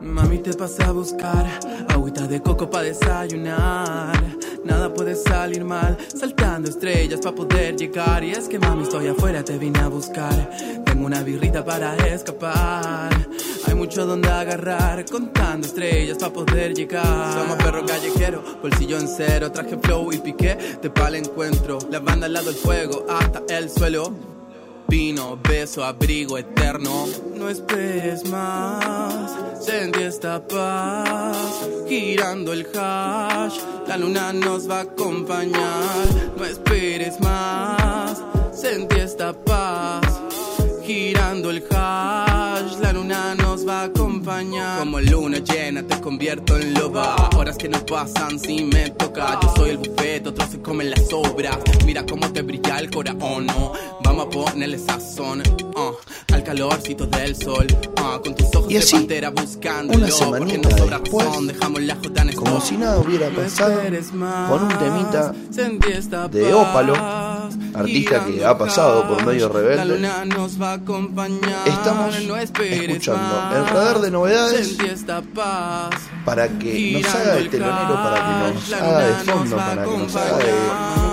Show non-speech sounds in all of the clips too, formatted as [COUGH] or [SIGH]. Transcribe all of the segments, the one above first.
Mami, te pasé a buscar agüita de coco para desayunar. Nada puede salir mal, saltando estrellas para poder llegar. Y es que mami, estoy afuera, te vine a buscar. Tengo una birrita para escapar. Hay mucho donde agarrar, contando estrellas para poder llegar. Somos perro callejero, bolsillo en cero, traje flow y piqué de pa'l encuentro. La banda al lado del fuego, hasta el suelo. Vino, beso, abrigo eterno. No esperes más, sentí esta paz. Girando el hash, la luna nos va a acompañar. No esperes más, sentí esta paz. Girando el hash, nos va a acompañar. Como luna llena te convierto en loba. Horas que no pasan si me toca. Yo soy el buffet, otros se comen las sobras. Mira cómo te brilla el corazón, no. Vamos a ponerle sazón uh, al calorcito del sol. Uh, con tus ojos Y así, de pantera buscándolo. una semanita no sobra después, razón. Dejamos la como si nada hubiera pasado, con un temita de Ópalo. Artista que ha pasado por medio rebelde. Estamos escuchando el radar de novedades. Paz. para que nos haga de telonero, para que nos haga de fondo, para que nos haga de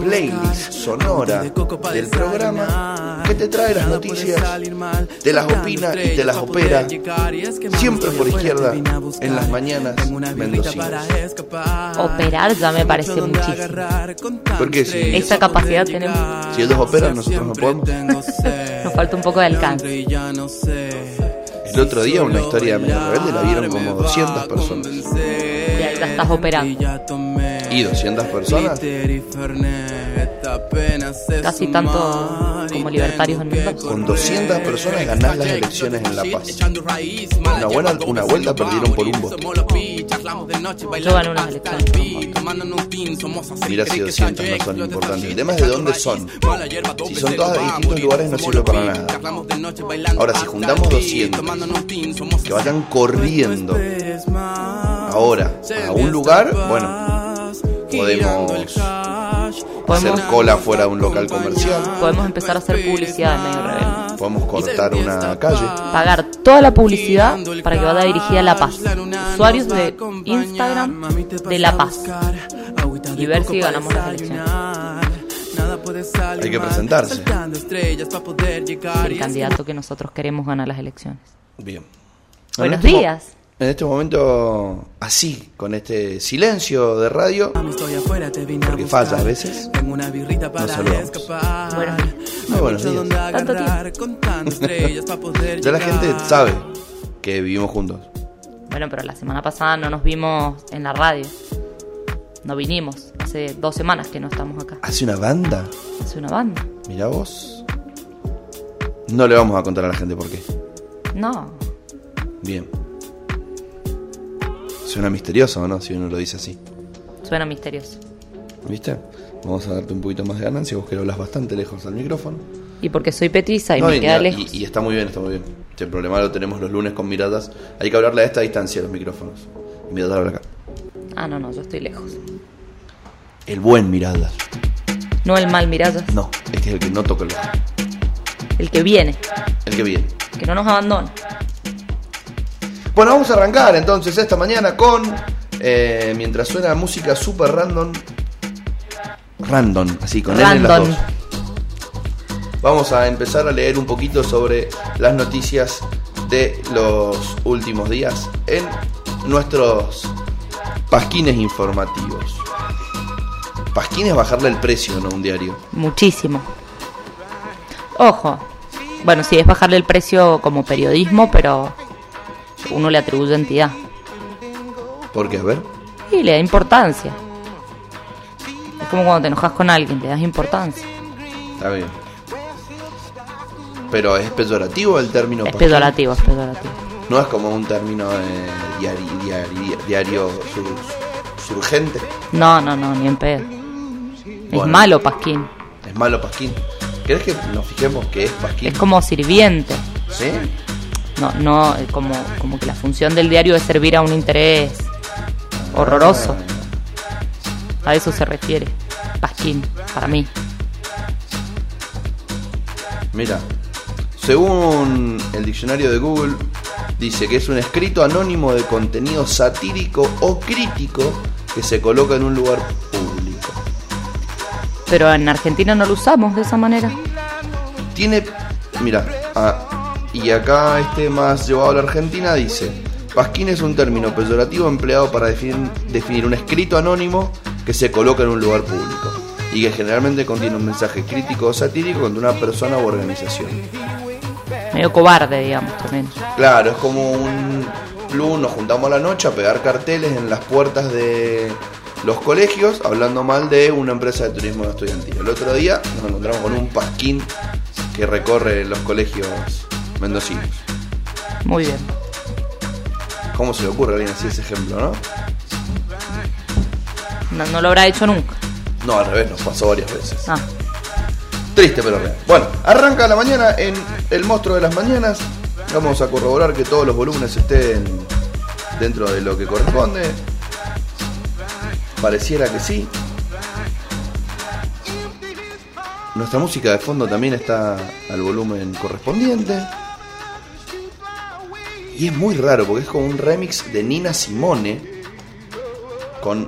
playlist sonora del programa que te trae las noticias, te las opina y te las opera, siempre por izquierda, en las mañanas mendocinas. Operar ya me parece muchísimo. ¿Por qué sí? Esa capacidad tenemos. Si ellos operan, nosotros no podemos. [LAUGHS] Nos falta un poco de alcance. El otro día una historia de medio rebelde la vieron como 200 personas. Y ahí la estás operando. Y 200 personas, Casi tanto como libertarios en Mendoza. con 200 personas ganás las elecciones en La Paz. Una buena, una vuelta perdieron por un voto. Yo gané unas elecciones. Mira si 200 no son importantes. El tema es de dónde son. Si son todas de distintos lugares no sirve para nada. Ahora, si juntamos 200 que vayan corriendo ahora a un lugar, bueno, podemos hacer cola fuera de un local comercial, podemos empezar a hacer publicidad en medio rebelde. podemos cortar una calle. Pagar toda la publicidad para que vaya dirigida a La Paz. Usuarios de Instagram de La Paz. Y ver si ganamos las elecciones. Hay que presentarse. El candidato que nosotros queremos ganar las elecciones. Bien. Buenos días. En este momento, así, con este silencio de radio, porque falla a veces, Tengo una birrita para escapar. Días. Muy buenos días. donde Tanto agarrar, contando estrellas para poder [LAUGHS] ya la gente sabe que vivimos juntos. Bueno, pero la semana pasada no nos vimos en la radio. No vinimos. Hace dos semanas que no estamos acá. Hace una banda, Es una banda. mira vos. No le vamos a contar a la gente por qué. No. Bien. Suena misterioso, ¿o no? Si uno lo dice así. Suena misterioso. ¿Viste? Vamos a darte un poquito más de ganancia, vos que lo hablas bastante lejos al micrófono. Y porque soy petiza y No, me y- queda lejos. Y, y está muy bien, está muy bien. El problema lo tenemos los lunes con miradas, hay que hablarle a esta distancia a los micrófonos. Y mirada habla acá. Ah, no, no, yo estoy lejos. El buen miradas. No el mal miradas. No, este es el que no toca el ojo. El que viene. El que viene. Que no nos abandona. Bueno, vamos a arrancar entonces esta mañana con. eh, mientras suena música super random. Random, así con N en las Random. dos. Vamos a empezar a leer un poquito sobre las noticias de los últimos días en nuestros pasquines informativos. Pasquines bajarle el precio, ¿no? Un diario. Muchísimo. Ojo. Bueno, sí, es bajarle el precio como periodismo, pero uno le atribuye entidad. ¿Por qué? A ver. Y le da importancia. Es como cuando te enojas con alguien, le das importancia. Está bien. Pero es peyorativo el término Es pasquín? pedorativo, es pedorativo. No es como un término eh, diario, diario, diario sur- surgente. No, no, no, ni en pedo. Es malo, Pasquín. Es malo pasquín. ¿Querés que nos fijemos que es pasquín? Es como sirviente. ¿Sí? No, no, eh, como, como que la función del diario es servir a un interés horroroso. A eso se refiere. Pasquín, para mí. Mira, según el diccionario de Google, dice que es un escrito anónimo de contenido satírico o crítico que se coloca en un lugar público. Pero en Argentina no lo usamos de esa manera. Tiene, mira, ah, y acá este más llevado a la Argentina dice, pasquín es un término peyorativo empleado para definir, definir un escrito anónimo que se coloca en un lugar público y que generalmente contiene un mensaje crítico o satírico contra una persona u organización. Medio cobarde, digamos, también. Claro, es como un plus, nos juntamos a la noche a pegar carteles en las puertas de los colegios hablando mal de una empresa de turismo estudiantil. El otro día nos encontramos con un pasquín que recorre los colegios mendocinos. Muy bien. ¿Cómo se le ocurre a alguien así ese ejemplo, no? No, no lo habrá hecho nunca. No, al revés, nos pasó varias veces. Ah, Triste pero real. Bueno, arranca la mañana en El Monstruo de las Mañanas. Vamos a corroborar que todos los volúmenes estén dentro de lo que corresponde. Pareciera que sí. Nuestra música de fondo también está al volumen correspondiente. Y es muy raro porque es como un remix de Nina Simone con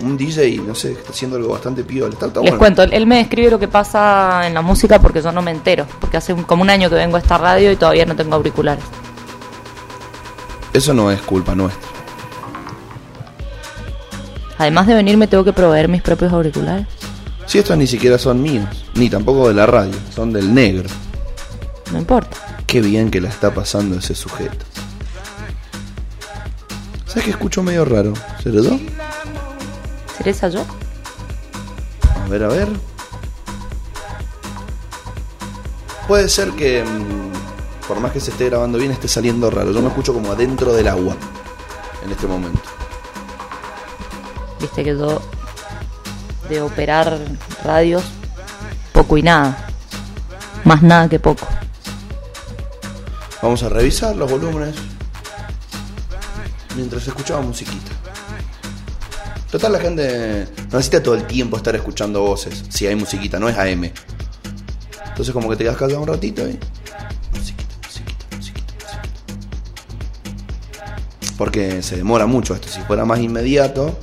un DJ, no sé, está haciendo algo bastante piola. Está, está Les bueno. cuento, él me describe lo que pasa en la música porque yo no me entero. Porque hace un- como un año que vengo a esta radio y todavía no tengo auriculares. Eso no es culpa nuestra. Además de venir, me tengo que proveer mis propios auriculares. Si estos ni siquiera son míos, ni tampoco de la radio, son del negro. No importa. Qué bien que la está pasando ese sujeto. ¿Sabes que escucho medio raro? ¿Seré esa yo? A ver, a ver. Puede ser que, mm, por más que se esté grabando bien, esté saliendo raro. Yo me escucho como adentro del agua en este momento. Viste que yo de operar radios, poco y nada. Más nada que poco. Vamos a revisar los volúmenes mientras escuchamos musiquita. Total, la gente no necesita todo el tiempo estar escuchando voces. Si hay musiquita, no es AM. Entonces, como que te quedas callado un ratito y. Musiquita, musiquita, musiquita, musiquita. Porque se demora mucho esto. Si fuera más inmediato,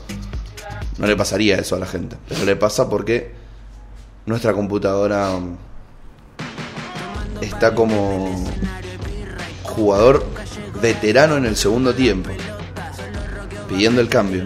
no le pasaría eso a la gente. Pero le pasa porque nuestra computadora está como jugador veterano en el segundo tiempo, pidiendo el cambio.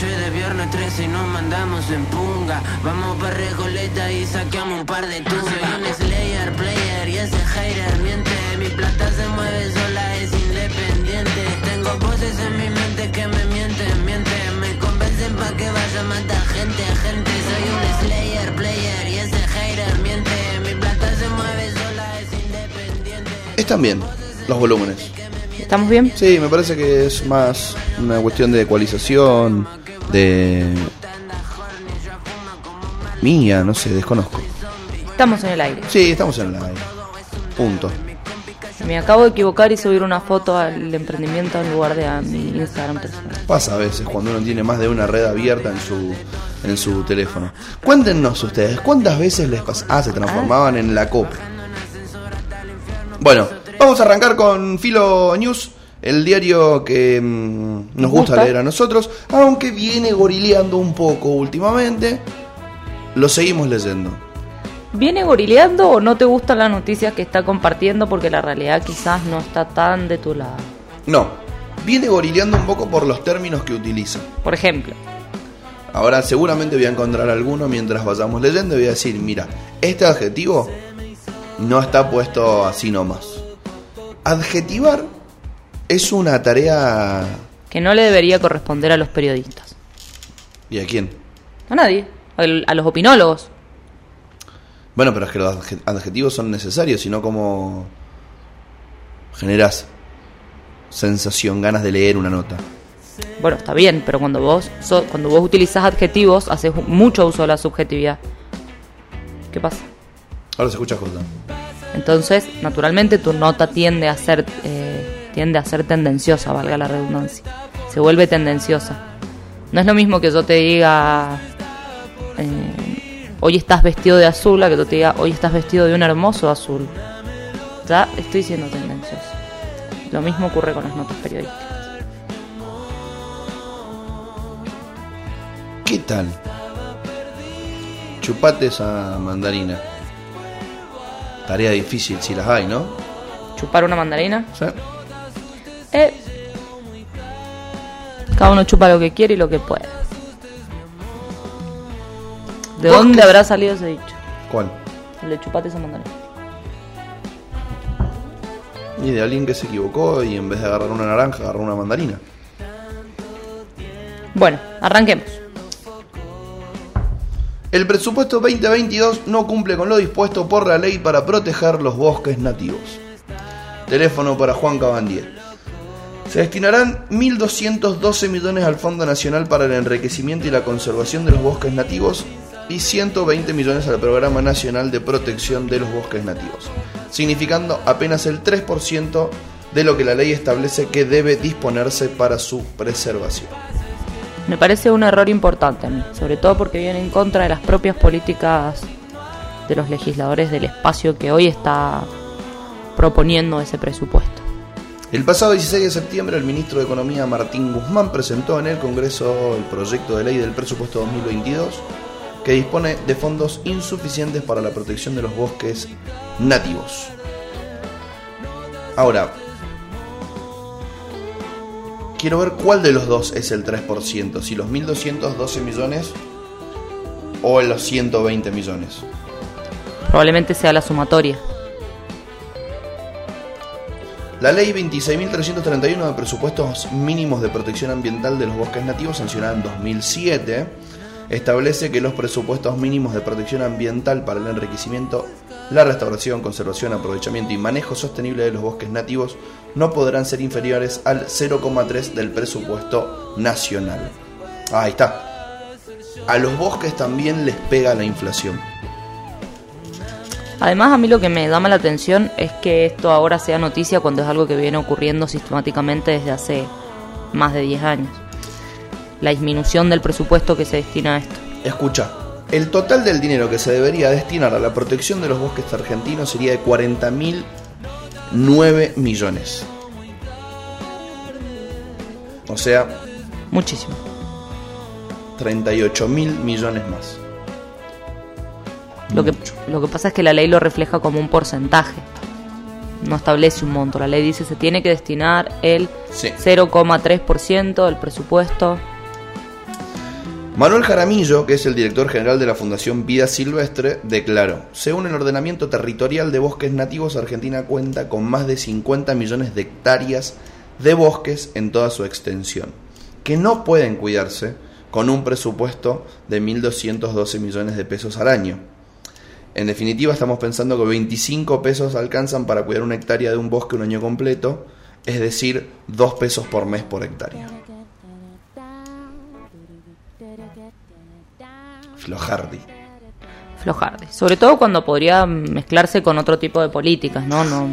Noche de viernes 13 y nos mandamos en punga. Vamos pa' Recoleta y saqueamos un par de tumbas. Soy un slayer, player y ese hater miente. Mi plata se mueve sola, es independiente. Tengo voces en mi mente que me mienten, mienten. Me convencen pa' que vaya a matar gente, gente. Soy un slayer, player y ese hater miente. Mi plata se mueve sola, es independiente. Están bien los volúmenes. ¿Estamos bien? Sí, me parece que es más una cuestión de ecualización, de mía, no sé, desconozco. Estamos en el aire. Sí, estamos en la aire. Punto. Me acabo de equivocar y subir una foto al emprendimiento en lugar de a mi Instagram personal. Pasa a veces cuando uno tiene más de una red abierta en su en su teléfono. Cuéntenos ustedes, ¿cuántas veces les pasa? Ah, se transformaban en la copa. Bueno, vamos a arrancar con Filo News, el diario que mm, nos gusta, gusta. leer a nosotros, aunque viene gorileando un poco últimamente. Lo seguimos leyendo. ¿Viene gorileando o no te gustan las noticias que está compartiendo porque la realidad quizás no está tan de tu lado? No, viene gorileando un poco por los términos que utiliza. Por ejemplo. Ahora seguramente voy a encontrar alguno mientras vayamos leyendo y voy a decir, mira, este adjetivo no está puesto así nomás. Adjetivar es una tarea... Que no le debería corresponder a los periodistas. ¿Y a quién? A nadie, a los opinólogos. Bueno, pero es que los adjetivos son necesarios, sino como generas sensación, ganas de leer una nota. Bueno, está bien, pero cuando vos cuando vos utilizas adjetivos, haces mucho uso de la subjetividad. ¿Qué pasa? Ahora se escucha cosa. Entonces, naturalmente tu nota tiende a ser eh, tiende a ser tendenciosa, valga la redundancia. Se vuelve tendenciosa. No es lo mismo que yo te diga eh, hoy estás vestido de azul a que tú te diga hoy estás vestido de un hermoso azul. Ya estoy siendo tendencioso. Lo mismo ocurre con las notas periodísticas. ¿Qué tal? Chupate esa mandarina. Tarea difícil si las hay, ¿no? ¿Chupar una mandarina? Sí. Eh, cada uno chupa lo que quiere y lo que puede. ¿De dónde habrá salido ese dicho? ¿Cuál? El de chupate esa mandarina. Y de alguien que se equivocó y en vez de agarrar una naranja, agarró una mandarina. Bueno, arranquemos. El presupuesto 2022 no cumple con lo dispuesto por la ley para proteger los bosques nativos. Teléfono para Juan Cabandier. Se destinarán 1.212 millones al Fondo Nacional para el Enriquecimiento y la Conservación de los Bosques Nativos y 120 millones al Programa Nacional de Protección de los Bosques Nativos, significando apenas el 3% de lo que la ley establece que debe disponerse para su preservación. Me parece un error importante a mí, sobre todo porque viene en contra de las propias políticas de los legisladores del espacio que hoy está proponiendo ese presupuesto. El pasado 16 de septiembre el ministro de Economía Martín Guzmán presentó en el Congreso el proyecto de ley del presupuesto 2022 que dispone de fondos insuficientes para la protección de los bosques nativos. Ahora, quiero ver cuál de los dos es el 3%, si los 1.212 millones o los 120 millones. Probablemente sea la sumatoria. La ley 26.331 de presupuestos mínimos de protección ambiental de los bosques nativos, sancionada en 2007, establece que los presupuestos mínimos de protección ambiental para el enriquecimiento, la restauración, conservación, aprovechamiento y manejo sostenible de los bosques nativos no podrán ser inferiores al 0,3 del presupuesto nacional. Ahí está. A los bosques también les pega la inflación. Además, a mí lo que me llama la atención es que esto ahora sea noticia cuando es algo que viene ocurriendo sistemáticamente desde hace más de 10 años. La disminución del presupuesto que se destina a esto. Escucha, el total del dinero que se debería destinar a la protección de los bosques argentinos sería de 40.009 millones. O sea... Muchísimo. 38 mil millones más. Lo que, lo que pasa es que la ley lo refleja como un porcentaje. No establece un monto. La ley dice se tiene que destinar el 0,3% del presupuesto. Manuel Jaramillo, que es el director general de la Fundación Vida Silvestre, declaró, según el ordenamiento territorial de bosques nativos, Argentina cuenta con más de 50 millones de hectáreas de bosques en toda su extensión, que no pueden cuidarse con un presupuesto de 1.212 millones de pesos al año. En definitiva, estamos pensando que 25 pesos alcanzan para cuidar una hectárea de un bosque un año completo, es decir, 2 pesos por mes por hectárea. Flojardi. Flojardi. Sobre todo cuando podría mezclarse con otro tipo de políticas, ¿no? no...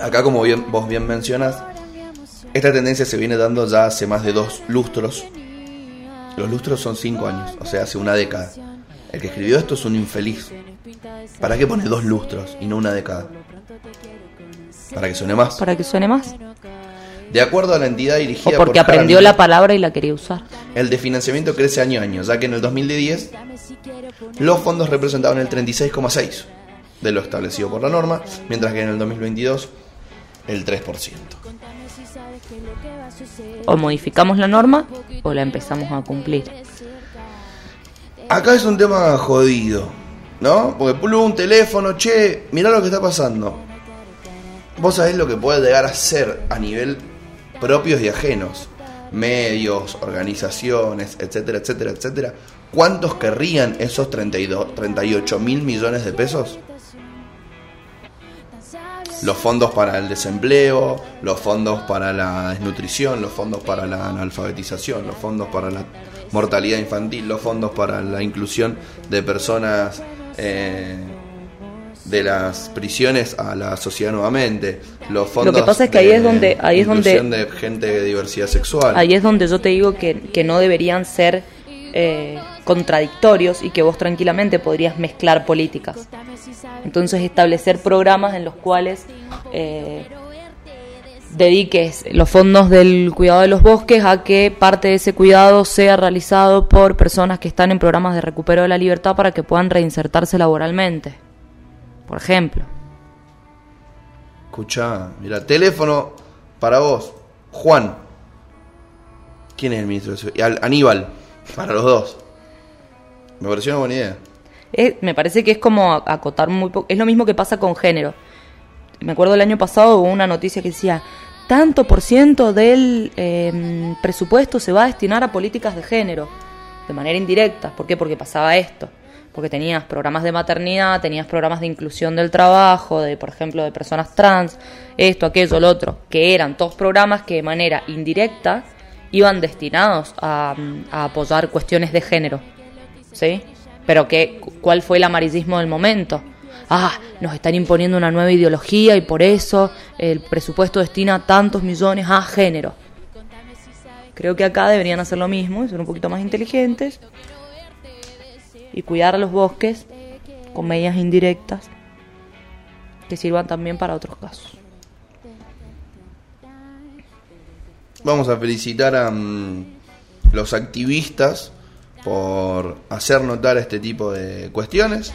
Acá, como bien, vos bien mencionas, esta tendencia se viene dando ya hace más de dos lustros. Los lustros son cinco años, o sea, hace una década. El que escribió esto es un infeliz. ¿Para qué pone dos lustros y no una década? ¿Para que suene más? Para que suene más. De acuerdo a la entidad dirigida o porque aprendió la palabra y la quería usar. El de financiamiento crece año a año, ya que en el 2010 los fondos representaban el 36,6% de lo establecido por la norma, mientras que en el 2022 el 3%. O modificamos la norma o la empezamos a cumplir. Acá es un tema jodido, ¿no? Porque un teléfono, che, mirá lo que está pasando. Vos sabés lo que puede llegar a ser a nivel propios y ajenos, medios, organizaciones, etcétera, etcétera, etcétera. ¿Cuántos querrían esos 32, 38 mil millones de pesos? los fondos para el desempleo, los fondos para la desnutrición, los fondos para la analfabetización, los fondos para la mortalidad infantil, los fondos para la inclusión de personas eh, de las prisiones a la sociedad nuevamente, los fondos Lo que pasa es que ahí es donde ahí es donde de gente de diversidad sexual. Ahí es donde yo te digo que, que no deberían ser eh, contradictorios y que vos tranquilamente podrías mezclar políticas. Entonces establecer programas en los cuales eh, dediques los fondos del cuidado de los bosques a que parte de ese cuidado sea realizado por personas que están en programas de recupero de la libertad para que puedan reinsertarse laboralmente. Por ejemplo. Escucha, mira, teléfono para vos, Juan. ¿Quién es el ministro de Aníbal, para los dos. Me pareció una buena idea me parece que es como acotar muy poco. Es lo mismo que pasa con género. Me acuerdo el año pasado hubo una noticia que decía, tanto por ciento del em, presupuesto se va a destinar a políticas de género, de manera indirecta. ¿Por qué? Porque pasaba esto. Porque tenías programas de maternidad, tenías programas de inclusión del trabajo, de, por ejemplo, de personas trans, esto, aquello, lo otro, que eran todos programas que de manera indirecta iban destinados a, apoyar cuestiones de género. ¿Sí? Pero ¿qué, ¿cuál fue el amarillismo del momento? Ah, nos están imponiendo una nueva ideología y por eso el presupuesto destina tantos millones a género. Creo que acá deberían hacer lo mismo y ser un poquito más inteligentes y cuidar los bosques con medidas indirectas que sirvan también para otros casos. Vamos a felicitar a mm, los activistas por hacer notar este tipo de cuestiones.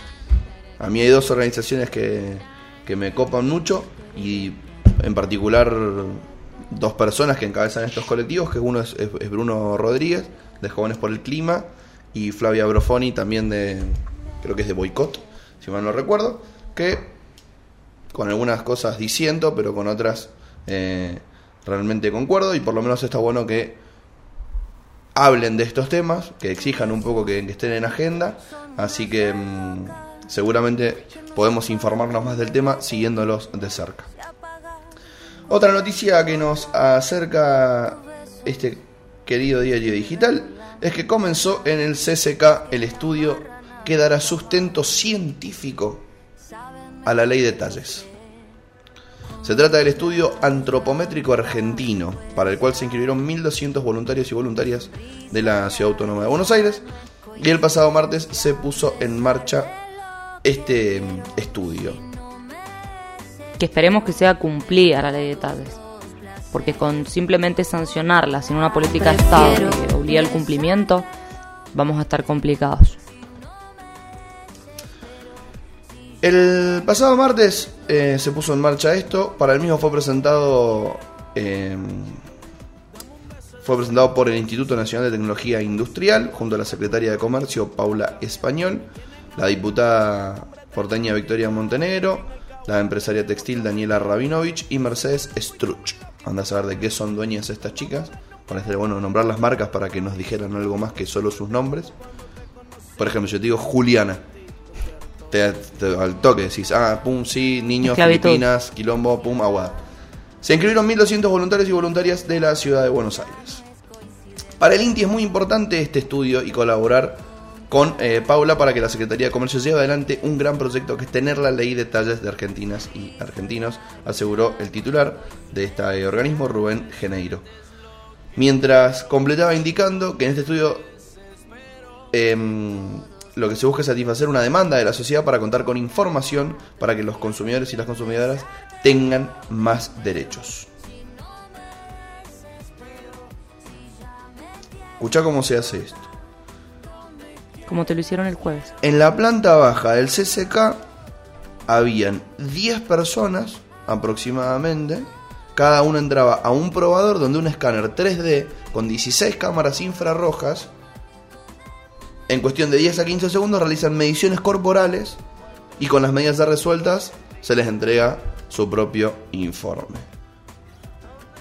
A mí hay dos organizaciones que, que me copan mucho y en particular dos personas que encabezan estos colectivos, que uno es, Bruno Rodríguez, de Jóvenes por el Clima, y Flavia Brofoni, también de, creo que es de Boicot, si mal no recuerdo, que con algunas cosas diciendo, pero con otras eh, realmente concuerdo, y por lo menos está bueno que hablen de estos temas, que exijan un poco que, estén en agenda, así que mm, seguramente podemos informarnos más del tema siguiéndolos de cerca. Otra noticia que nos acerca este querido diario digital es que comenzó en el CCK el estudio que dará sustento científico a la ley de talles. Se trata del estudio antropométrico argentino, para el cual se inscribieron 1.200 voluntarios y voluntarias de la Ciudad Autónoma de Buenos Aires. Y el pasado martes se puso en marcha este mm, estudio. Que esperemos que sea cumplida la ley de tales. Porque con simplemente sancionarla sin una política de Estado obliga al cumplimiento, vamos a estar complicados. El pasado martes eh, se puso en marcha esto. Para el mismo fue presentado. Em, fue presentado por el Instituto Nacional de Tecnología Industrial, junto a la secretaria de Comercio Paula Español, la diputada porteña Victoria Montenegro, la empresaria textil Daniela Rabinovich y Mercedes Struch. Anda a saber de qué son dueñas estas chicas. Parece bueno nombrar las marcas para que nos dijeran algo más que solo sus nombres. Por ejemplo, yo te digo Juliana te, al toque decís, ah, pum, sí, niños, Filipinas, quilombo, pum, agua. Se inscribieron 1.200 voluntarios y voluntarias de la ciudad de Buenos Aires. Para el INTI es muy importante este estudio y colaborar con eh, Paula para que la Secretaría de Comercio lleve adelante un gran proyecto que es tener la ley de talles de argentinas y argentinos, aseguró el titular de este organismo, Rubén Geneiro. Mientras completaba indicando que en este estudio em, lo que se busca es satisfacer una demanda de la sociedad para contar con información para que los consumidores y las consumidoras tengan más derechos. Escucha cómo se hace esto. Como te lo hicieron el jueves. En la planta baja del CCK habían 10 personas aproximadamente. Cada uno entraba a un probador donde un escáner 3D con 16 cámaras infrarrojas en cuestión de 10 a 15 segundos realizan mediciones corporales y con las medidas ya resueltas se les entrega su propio informe.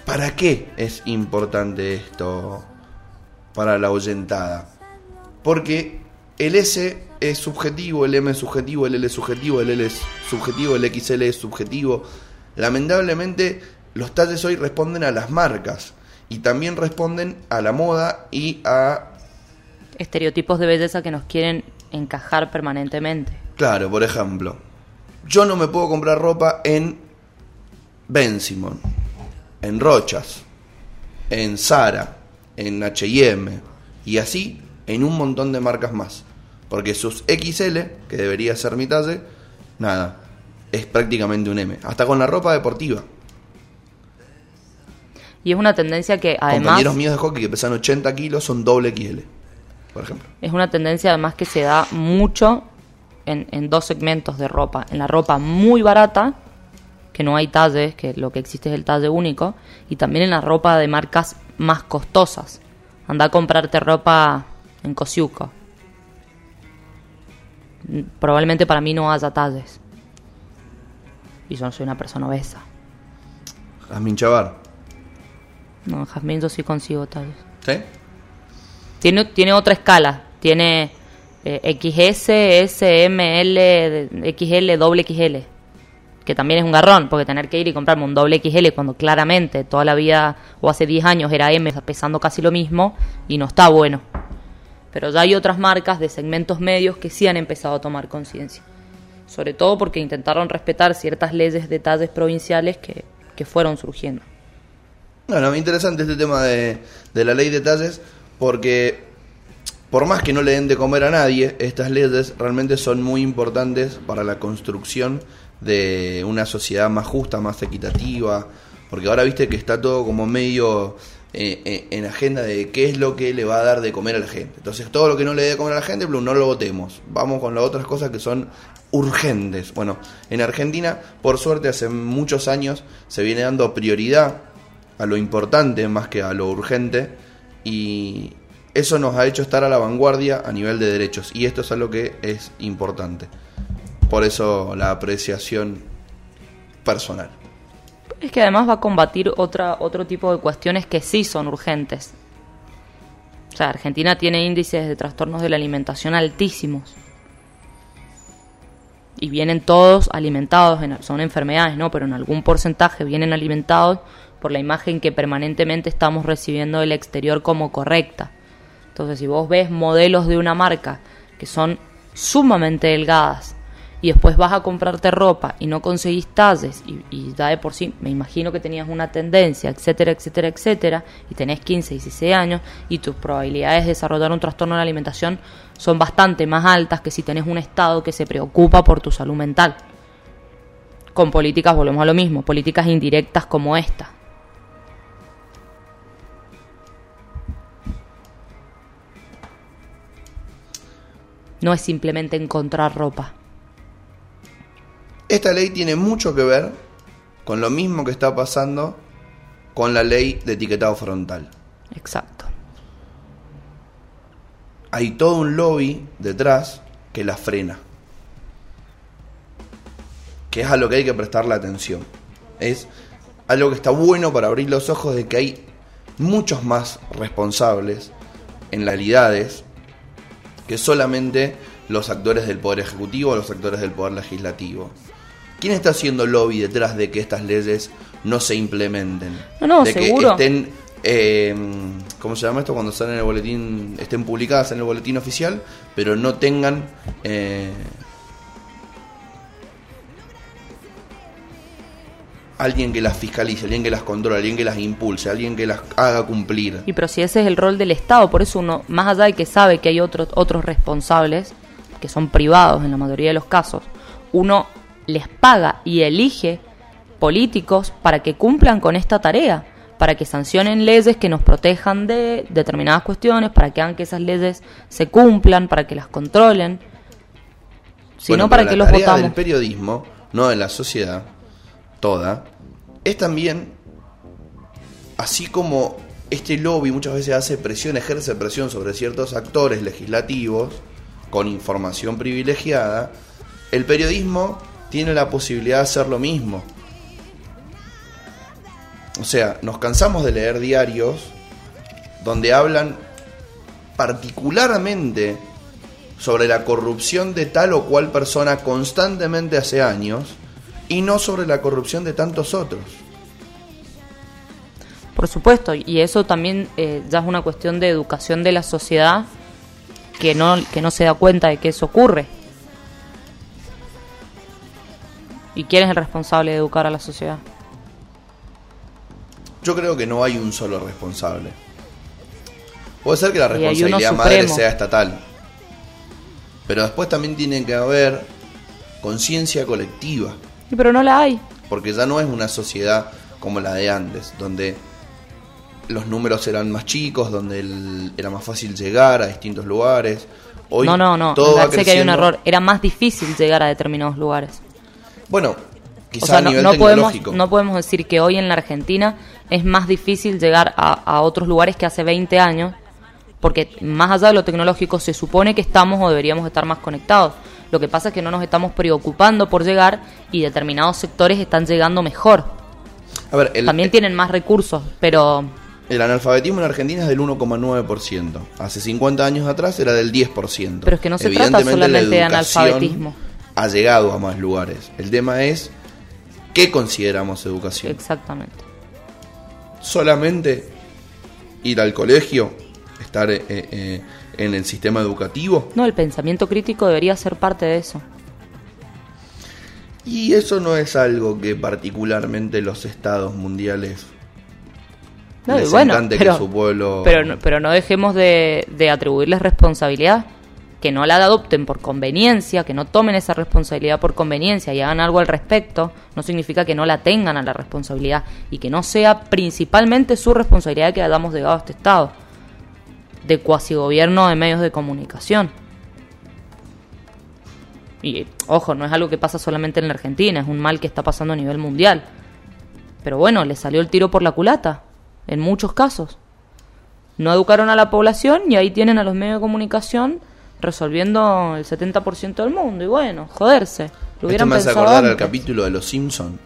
¿Para qué es importante esto para la oyentada? Porque el S es subjetivo, el M es subjetivo, el L es subjetivo, el L es subjetivo, el XL es subjetivo. Lamentablemente los talles hoy responden a las marcas y también responden a la moda y a... Estereotipos de belleza que nos quieren encajar permanentemente. Claro, por ejemplo, yo no me puedo comprar ropa en Ben Simon, en Rochas, en Zara, en HM y así en un montón de marcas más. Porque sus XL, que debería ser mi talle, nada, es prácticamente un M. Hasta con la ropa deportiva. Y es una tendencia que además... Compañeros míos de hockey que pesan 80 kilos son doble XL, por ejemplo. Es una tendencia además que se da mucho en, en dos segmentos de ropa. En la ropa muy barata, que no hay talles, que lo que existe es el talle único, y también en la ropa de marcas más costosas. Anda a comprarte ropa en Cosiuco. Probablemente para mí no haya talles. Y yo no soy una persona obesa. Jazmín Chavar. No, Jazmín yo sí consigo talles. ¿Sí? Tiene, tiene otra escala. Tiene eh, XS, S, M, L, XL, doble XL. Que también es un garrón, porque tener que ir y comprarme un doble XL cuando claramente toda la vida o hace 10 años era M pesando casi lo mismo y no está bueno. Pero ya hay otras marcas de segmentos medios que sí han empezado a tomar conciencia. Sobre todo porque intentaron respetar ciertas leyes de talles provinciales que, que fueron surgiendo. Bueno, interesante este tema de, de la ley de talles, porque por más que no le den de comer a nadie, estas leyes realmente son muy importantes para la construcción de una sociedad más justa, más equitativa, porque ahora viste que está todo como medio eh, eh, en agenda de qué es lo que le va a dar de comer a la gente. Entonces todo lo que no le dé de comer a la gente, no lo votemos. Vamos con las otras cosas que son urgentes. Bueno, en Argentina, por suerte, hace muchos años se viene dando prioridad a lo importante más que a lo urgente y eso nos ha hecho estar a la vanguardia a nivel de derechos y esto es algo que es importante. Por eso la apreciación personal. Es que además va a combatir otra, otro tipo de cuestiones que sí son urgentes. O sea, Argentina tiene índices de trastornos de la alimentación altísimos. Y vienen todos alimentados, en, son enfermedades, ¿no? Pero en algún porcentaje vienen alimentados por la imagen que permanentemente estamos recibiendo del exterior como correcta. Entonces, si vos ves modelos de una marca que son sumamente delgadas, y después vas a comprarte ropa y no conseguís talles y, y ya de por sí me imagino que tenías una tendencia, etcétera, etcétera, etcétera, y tenés 15, 16 años y tus probabilidades de desarrollar un trastorno de la alimentación son bastante más altas que si tenés un Estado que se preocupa por tu salud mental. Con políticas volvemos a lo mismo, políticas indirectas como esta. No es simplemente encontrar ropa. Esta ley tiene mucho que ver con lo mismo que está pasando con la ley de etiquetado frontal. Exacto. Hay todo un lobby detrás que la frena. Que es a lo que hay que prestarle atención. Es algo que está bueno para abrir los ojos de que hay muchos más responsables en realidades que solamente los actores del Poder Ejecutivo o los actores del Poder Legislativo. ¿Quién está haciendo lobby detrás de que estas leyes no se implementen? No, no, de seguro. que estén, eh, ¿cómo se llama esto? Cuando están en el boletín, estén publicadas en el boletín oficial, pero no tengan... Eh, alguien que las fiscalice, alguien que las controle, alguien que las impulse, alguien que las haga cumplir. Y pero si ese es el rol del Estado, por eso uno, más allá de que sabe que hay otros otros responsables, que son privados en la mayoría de los casos, uno les paga y elige políticos para que cumplan con esta tarea, para que sancionen leyes que nos protejan de determinadas cuestiones, para que hagan que esas leyes se cumplan, para que las controlen. sino para que los votamos. El periodismo, no de la sociedad toda, es también así como este lobby muchas veces hace presión, ejerce presión sobre ciertos actores legislativos con información privilegiada, el periodismo tiene la posibilidad de hacer lo mismo. O sea, nos cansamos de leer diarios donde hablan particularmente sobre la corrupción de tal o cual persona constantemente hace años y no sobre la corrupción de tantos otros. Por supuesto, y eso también eh, ya es una cuestión de educación de la sociedad que no, que no se da cuenta de que eso ocurre. ¿Y quién es el responsable de educar a la sociedad? Yo creo que no hay un solo responsable. Puede ser que la responsabilidad madre sea estatal. Pero después también tiene que haber conciencia colectiva. Pero no la hay. Porque ya no es una sociedad como la de antes, donde los números eran más chicos, donde era más fácil llegar a distintos lugares. Hoy no, no, no. Todo que hay un error. Era más difícil llegar a determinados lugares. Bueno, quizá a nivel no tecnológico. Podemos, no podemos decir que hoy en la Argentina es más difícil llegar a, a otros lugares que hace 20 años, porque más allá de lo tecnológico se supone que estamos o deberíamos estar más conectados. Lo que pasa es que no nos estamos preocupando por llegar y determinados sectores están llegando mejor. A ver, También tienen más recursos, pero el analfabetismo en Argentina es del 1,9%. Hace 50 años atrás era del 10%. Pero es que no se trata solamente de analfabetismo. Ha llegado a más lugares. El tema es qué consideramos educación. Exactamente. Solamente ir al colegio, estar eh, eh, en el sistema educativo. No, el pensamiento crítico debería ser parte de eso. Y eso no es algo que particularmente los estados mundiales no, bueno, pero, su pueblo... Pero, no dejemos de, de atribuirles responsabilidad, que no la adopten por conveniencia, que no tomen esa responsabilidad por conveniencia y hagan algo al respecto, no significa que no la tengan a la responsabilidad y que no sea principalmente su responsabilidad que hayamos llegado a este estado de cuasi gobierno de medios de comunicación. Y ojo, no es algo que pasa solamente en la Argentina, es un mal que está pasando a nivel mundial. Pero bueno, le salió el tiro por la culata en muchos casos. No educaron a la población y ahí tienen a los medios de comunicación resolviendo el 70% del mundo. Y bueno, joderse. Lo Esto me hace acordar al capítulo de Los Simpson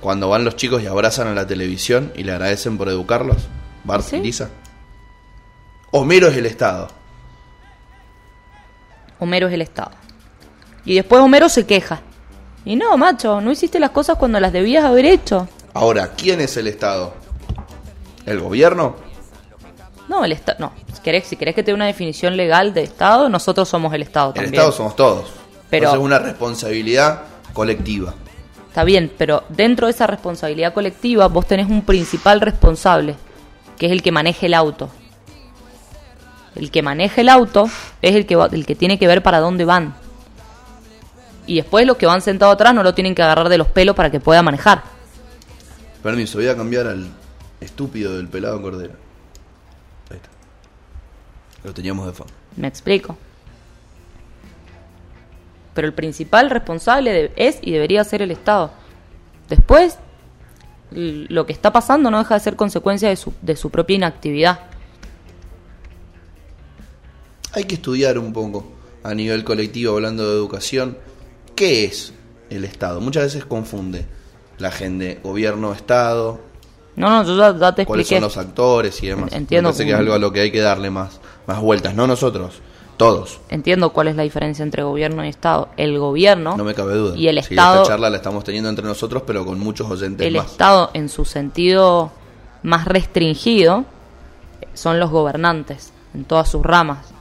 Cuando van los chicos y abrazan a la televisión y le agradecen por educarlos. Bart y Lisa. Homero es el Estado. Homero es el Estado. Y después Homero se queja. Y no, macho, no hiciste las cosas cuando las debías haber hecho. Ahora, ¿quién es el Estado? ¿El gobierno? No, el Estado. No. Si querés, si querés que te dé una definición legal de Estado, nosotros somos el Estado también. El Estado somos todos. Pero es una responsabilidad colectiva. Está bien, pero dentro de esa responsabilidad colectiva vos tenés un principal responsable, que es el que maneja el auto. El que maneja el auto es el que, el que tiene que ver para dónde van. Y después los que van sentados atrás no lo tienen que agarrar de los pelos para que pueda manejar. Permiso, voy a cambiar al estúpido del pelado cordero. Ahí está. Lo teníamos de fondo. Me explico. Pero el principal responsable es y debería ser el Estado. Después, lo que está pasando no deja de ser consecuencia de su, de su propia inactividad. Hay que estudiar un poco a nivel colectivo, hablando de educación, qué es el Estado. Muchas veces confunde la gente, gobierno, Estado, no, no, yo ya, te expliqué. ¿Cuáles son los actores y demás? Entiendo. Me que es algo a lo que hay que darle más, más vueltas, no nosotros, todos. Entiendo cuál es la diferencia entre gobierno y Estado. El gobierno. No me cabe duda. Y el Estado. Esta charla la estamos teniendo entre nosotros, pero con muchos oyentes el Estado, en su sentido más restringido, son los gobernantes, en todas sus ramas.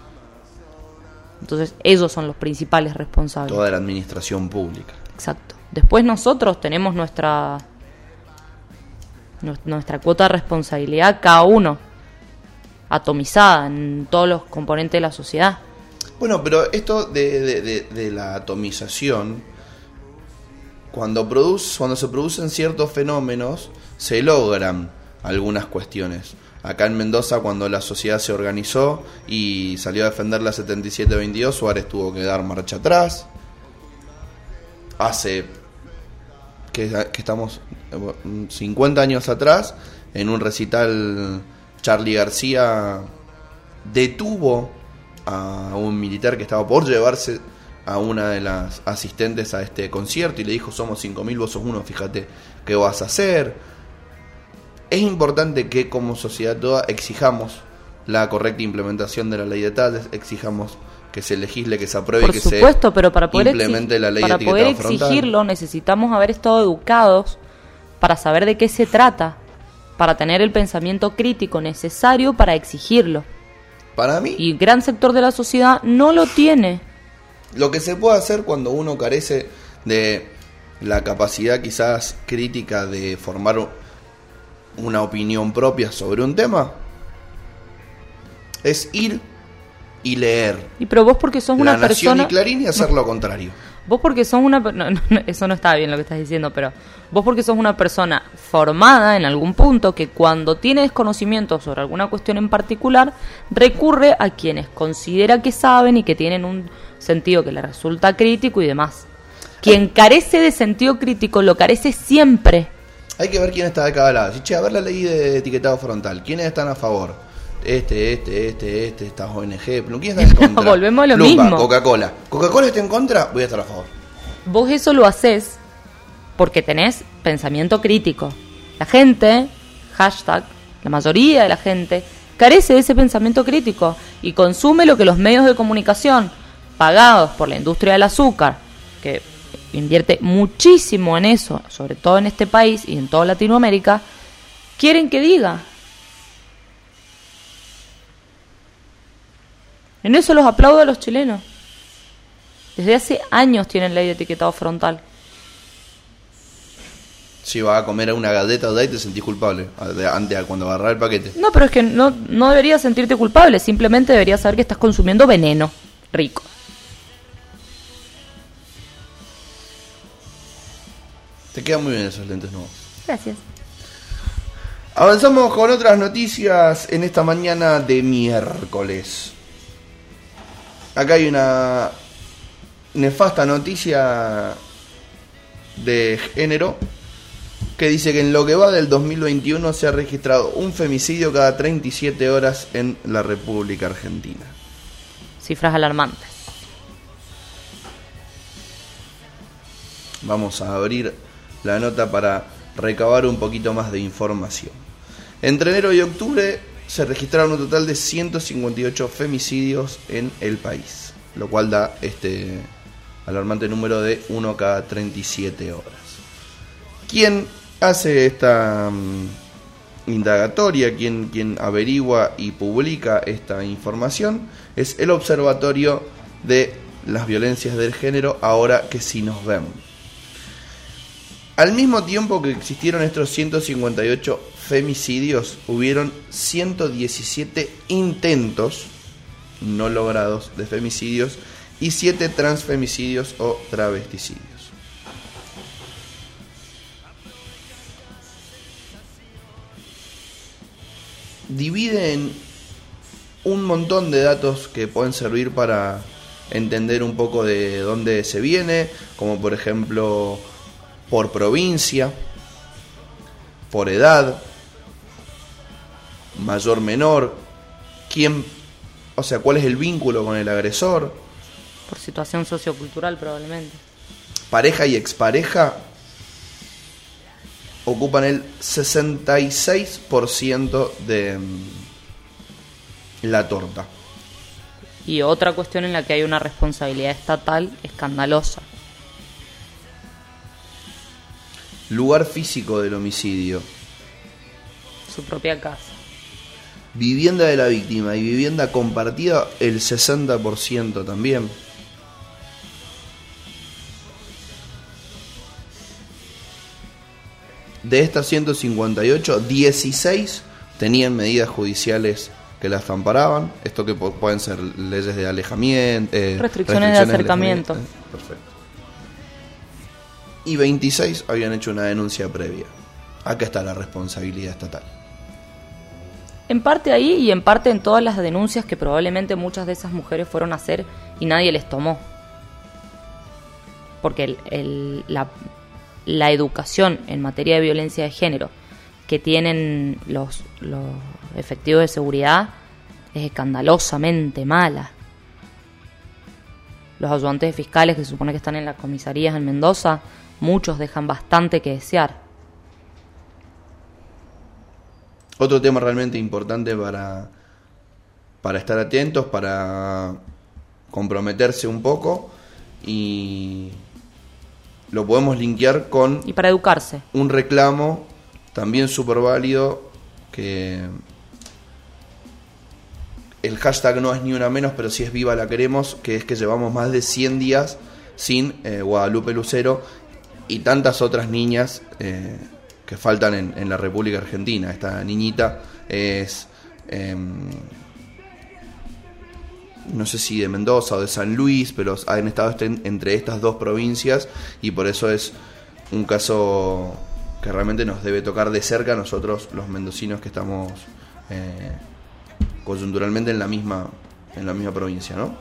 Entonces, ellos son los principales responsables. Toda la administración pública. Exacto. Después nosotros tenemos nuestra nuestra cuota de responsabilidad cada uno, atomizada en todos los componentes de la sociedad. Bueno, pero esto de, la atomización cuando, produce, cuando se producen ciertos fenómenos, se logran algunas cuestiones. Acá en Mendoza, cuando la sociedad se organizó y salió a defender la 7722, Suárez tuvo que dar marcha atrás. Hace que, estamos 50 años atrás, en un recital, Charlie García detuvo a un militar que estaba por llevarse a una de las asistentes a este concierto y le dijo, somos 5.000, vos sos uno, fíjate qué vas a hacer. Es importante que como sociedad toda exijamos la correcta implementación de la ley de tales, exijamos que se legisle, que se apruebe, Por que supuesto, se pero para poder implemente la ley para de poder frontal. exigirlo necesitamos haber estado educados para saber de qué se trata, para tener el pensamiento crítico necesario para exigirlo. Para mí, Y gran sector de la sociedad no lo tiene. Lo que se puede hacer cuando uno carece de la capacidad quizás crítica de formar una opinión propia sobre un tema es ir y leer Y pero vos porque sos La una Nación persona y Clarín y hacer lo contrario. Vos porque sos una... no, no, eso no está bien lo que estás diciendo, pero vos porque sos una persona formada en algún punto que cuando tiene desconocimiento sobre alguna cuestión en particular, recurre a quienes considera que saben y que tienen un sentido que le resulta crítico y demás. Quien carece de sentido crítico lo carece siempre. Hay que ver quién está de cada lado. Che, a ver la ley de etiquetado frontal. ¿Quiénes están a favor? Este, este, este, este, estas ONG. ¿Quién está en [LAUGHS] contra? Volvemos a lo mismo. Coca-Cola. ¿Coca-Cola está en contra? Voy a estar a favor. Vos eso lo haces porque tenés pensamiento crítico. La gente, hashtag, la mayoría de la gente, carece de ese pensamiento crítico y consume lo que los medios de comunicación, pagados por la industria del azúcar, que invierte muchísimo en eso, sobre todo en este país y en toda Latinoamérica, quieren que diga. En eso los aplaudo a los chilenos. Desde hace años tienen ley de etiquetado frontal. Si vas a comer una galleta de ahí te sentís culpable de- antes a cuando agarrar el paquete. No, pero es que no, no deberías sentirte culpable, simplemente deberías saber que estás consumiendo veneno rico. Te quedan muy bien esos lentes nuevos. Gracias. Avanzamos con otras noticias en esta mañana de miércoles. Acá hay una nefasta noticia de género que dice que en lo que va del 2021 se ha registrado un femicidio cada 37 horas en la República Argentina. Cifras alarmantes. Vamos a abrir la nota para recabar un poquito más de información. Entre enero y octubre se registraron un total de 158 femicidios en el país, lo cual da este alarmante número de 1 cada 37 horas. ¿Quién hace esta mm, indagatoria, quien, quien averigua y publica esta información? Es el Observatorio de las Violencias del Género, ahora que sí nos vemos. Al mismo tiempo que existieron estos 158 femicidios, hubieron 117 intentos no logrados de femicidios y 7 transfemicidios o travesticidios. Divide en un montón de datos que pueden servir para entender un poco de dónde se viene, como por ejemplo por provincia, por edad, mayor menor, quién, o sea, cuál es el vínculo con el agresor, Por situación sociocultural probablemente. pareja y expareja ocupan el 66% de mm, la torta. Y otra cuestión en la que hay una responsabilidad estatal escandalosa. Lugar físico del homicidio, Su propia casa. vivienda de la víctima y vivienda compartida el 60% también. De estas 158, 16 tenían medidas judiciales que las amparaban. Esto que pueden ser leyes de alejamiento, eh, Restricciones de acercamiento. Perfecto. Y 26 habían hecho una denuncia previa. Acá está la responsabilidad estatal. En parte ahí y en parte en todas las denuncias que probablemente muchas de esas mujeres fueron a hacer y nadie les tomó. Porque la, la, educación en materia de violencia de género que tienen los, los efectivos de seguridad es escandalosamente mala. Los ayudantes fiscales que se supone que están en las comisarías en Mendoza, muchos dejan bastante que desear. Otro tema realmente importante para, para estar atentos, para comprometerse un poco y lo podemos linkear con... Y para educarse. Un reclamo también súper válido que el hashtag no es ni una menos, pero sí es viva la queremos, que es que llevamos más de 100 días sin eh, Guadalupe Lucero y tantas otras niñas eh, que faltan en, la República Argentina. Esta niñita es, em, no sé si de Mendoza o de San Luis, pero han estado este, entre estas dos provincias y por eso es un caso que realmente nos debe tocar de cerca a nosotros los mendocinos que estamos eh, coyunturalmente en la misma, en la misma provincia, ¿no?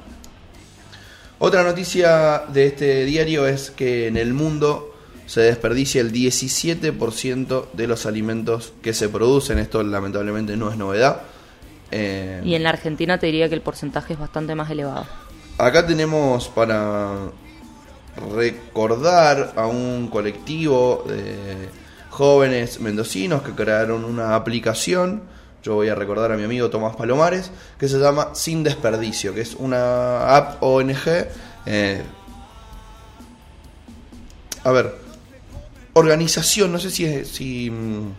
Otra noticia de este diario es que en el mundo se desperdicia el 17% de los alimentos que se producen. Esto lamentablemente no es novedad. Eh, y en la Argentina te diría que el porcentaje es bastante más elevado. Acá tenemos para recordar a un colectivo de jóvenes mendocinos que crearon una aplicación. Yo voy a recordar a mi amigo Tomás Palomares, que se llama Sin Desperdicio, que es una app ONG. Eh, a ver, organización, no sé si, si, mm,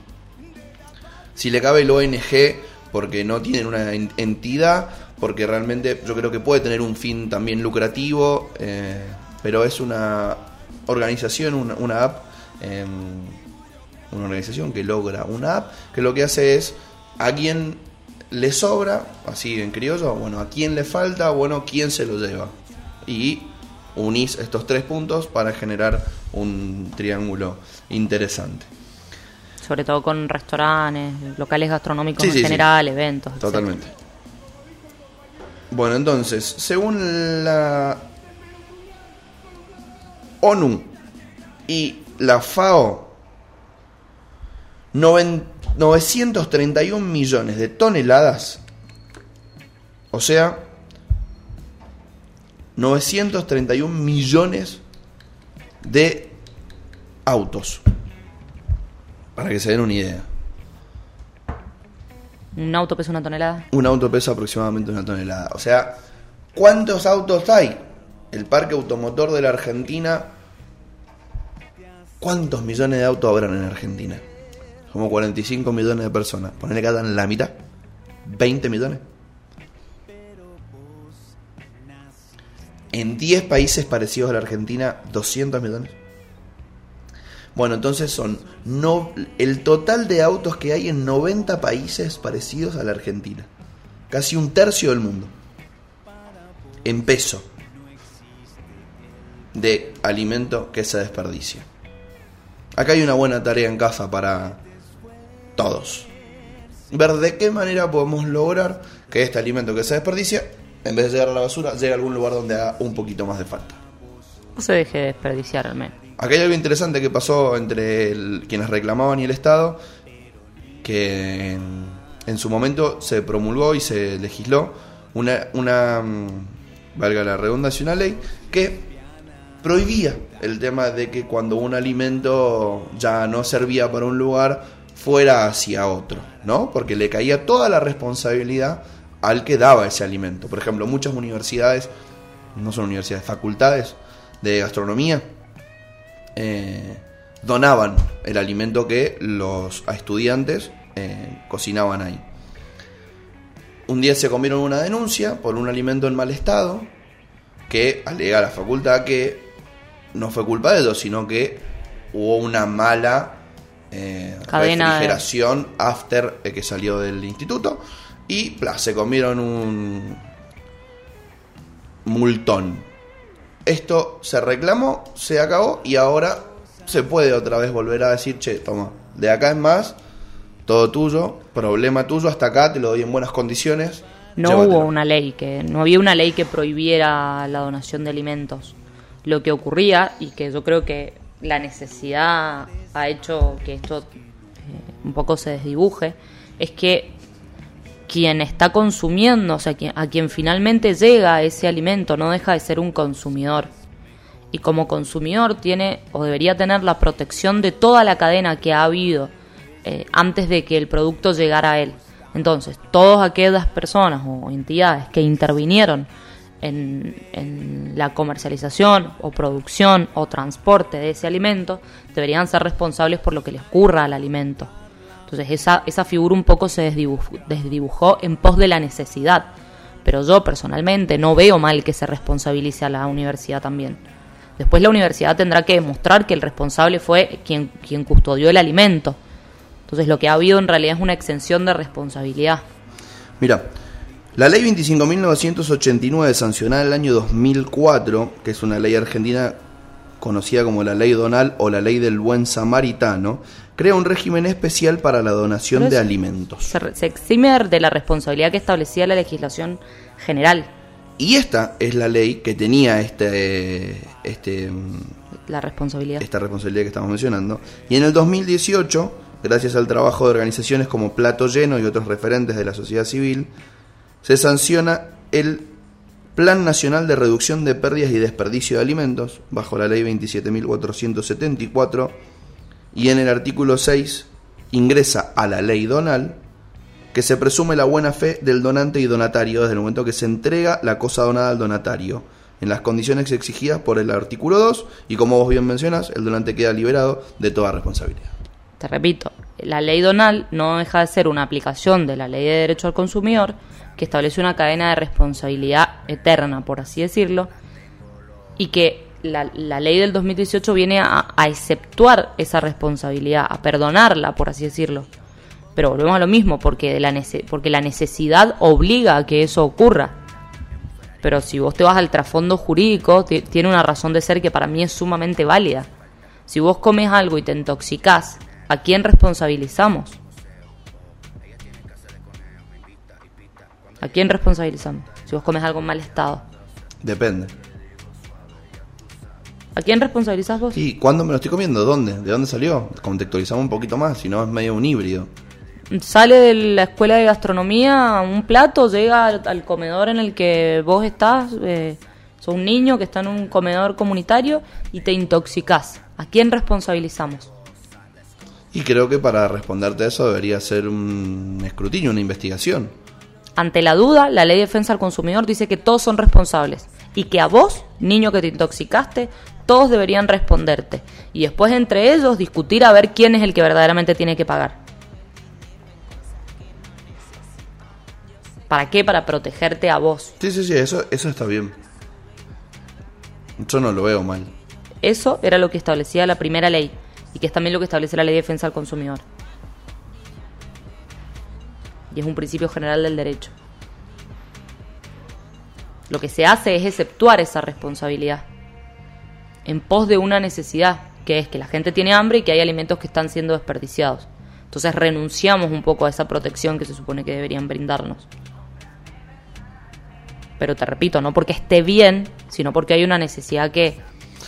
si le cabe el ONG porque no tienen una entidad, porque realmente yo creo que puede tener un fin también lucrativo, eh, pero es una organización, una, app, em, una organización que logra una app, que lo que hace es a quien le sobra, así en criollo, bueno, a quién le falta, bueno, quién se lo lleva. Y unís estos tres puntos para generar un triángulo interesante. Sobre todo con restaurantes, locales gastronómicos en general, eventos. Totalmente. Bueno, entonces, según la ONU y la FAO, 931 millones de toneladas, o sea, 931 millones de autos. Para que se den una idea. ¿Un auto pesa una tonelada? Un auto pesa aproximadamente una tonelada. O sea, ¿cuántos autos hay? El parque automotor de la Argentina. ¿Cuántos millones de autos habrán en Argentina? Como 45 millones de personas. Ponele que en la mitad. 20 millones. En 10 países parecidos a la Argentina, 200 millones. Bueno, entonces son no, el total de autos que hay en 90 países parecidos a la Argentina. Casi un tercio del mundo. En peso de alimento que se desperdicia. Acá hay una buena tarea en casa para todos. Ver de qué manera podemos lograr que este alimento que se desperdicia en vez de llegar a la basura, llega a algún lugar donde haga un poquito más de falta. No se deje desperdiciar al menos. Aquí hay algo interesante que pasó entre quienes reclamaban y el Estado, que en, su momento se promulgó y se legisló una, una, mm, valga la redundancia, una ley que prohibía el tema de que cuando un alimento ya no servía para un lugar, fuera hacia otro, ¿no? Porque le caía toda la responsabilidad al que daba ese alimento. Por ejemplo, muchas universidades, no son universidades, facultades de gastronomía, eh, donaban el alimento que los estudiantes eh, cocinaban ahí. Un día se comieron una denuncia por un alimento en mal estado que alega la facultad que no fue culpa de ellos, sino que hubo una mala eh, refrigeración after que salió del instituto y se comieron un multón. Esto se reclamó, se acabó y ahora se puede otra vez volver a decir, che, toma, de acá es más, todo tuyo, problema tuyo, hasta acá te lo doy en buenas condiciones. No hubo una ley, que no había una ley que prohibiera la donación de alimentos. Lo que ocurría, y que yo creo que la necesidad ha hecho que esto eh, un poco se desdibuje, es que quien está consumiendo, o sea, a quien finalmente llega ese alimento, no deja de ser un consumidor. Y como consumidor tiene o debería tener la protección de toda la cadena que ha habido eh, antes de que el producto llegara a él. Entonces, todas aquellas personas o entidades que intervinieron en, en, la comercialización o producción o transporte de ese alimento deberían ser responsables por lo que les ocurra al alimento. Entonces esa, esa figura un poco se desdibujó, en pos de la necesidad. Pero yo personalmente no veo mal que se responsabilice a la universidad también. Después la universidad tendrá que demostrar que el responsable fue quien, quien custodió el alimento. Entonces lo que ha habido en realidad es una exención de responsabilidad. Mira, la ley 25.989 sancionada en el año 2004, que es una ley argentina conocida como la ley donal o la ley del buen samaritano, crea un régimen especial para la donación de alimentos. Se, exime de la responsabilidad que establecía la legislación general. Y esta es la ley que tenía este, este la responsabilidad. Esta responsabilidad que estamos mencionando. Y en el 2018, gracias al trabajo de organizaciones como Plato Lleno y otros referentes de la sociedad civil, se sanciona el Plan Nacional de Reducción de Pérdidas y Desperdicio de Alimentos, bajo la Ley 27.474 y en el artículo 6 ingresa a la ley donal que se presume la buena fe del donante y donatario desde el momento que se entrega la cosa donada al donatario en las condiciones exigidas por el artículo 2 y como vos bien mencionas, el donante queda liberado de toda responsabilidad. Te repito, la ley donal no deja de ser una aplicación de la ley de derecho al consumidor que establece una cadena de responsabilidad eterna, por así decirlo, y que la, ley del 2018 viene a, exceptuar esa responsabilidad, a perdonarla, por así decirlo. Pero volvemos a lo mismo, porque, de la, porque la necesidad obliga a que eso ocurra. Pero si vos te vas al trasfondo jurídico, tiene una razón de ser que para mí es sumamente válida. Si vos comes algo y te intoxicás, ¿a quién responsabilizamos? ¿A quién responsabilizamos? Si vos comes algo en mal estado. Depende. ¿A quién responsabilizás vos? ¿Y cuándo me lo estoy comiendo? ¿Dónde? ¿De dónde salió? Contextualizamos un poquito más, si no es medio un híbrido. Sale de la escuela de gastronomía un plato, llega al, comedor en el que vos estás, eh, sos un niño que está en un comedor comunitario y te intoxicás. ¿A quién responsabilizamos? Y creo que para responderte a eso debería ser un escrutinio, una investigación. Ante la duda, la ley de defensa al consumidor dice que todos son responsables y que a vos, niño que te intoxicaste, todos deberían responderte y después entre ellos discutir a ver quién es el que verdaderamente tiene que pagar. ¿Para qué? Para protegerte a vos. Sí, sí, sí, eso, eso está bien. Yo no lo veo mal. Eso era lo que establecía la primera ley y que es también lo que establece la ley de defensa al consumidor. Y es un principio general del derecho. Lo que se hace es exceptuar esa responsabilidad en pos de una necesidad, que es que la gente tiene hambre y que hay alimentos que están siendo desperdiciados. Entonces renunciamos un poco a esa protección que se supone que deberían brindarnos. Pero te repito, no porque esté bien, sino porque hay una necesidad que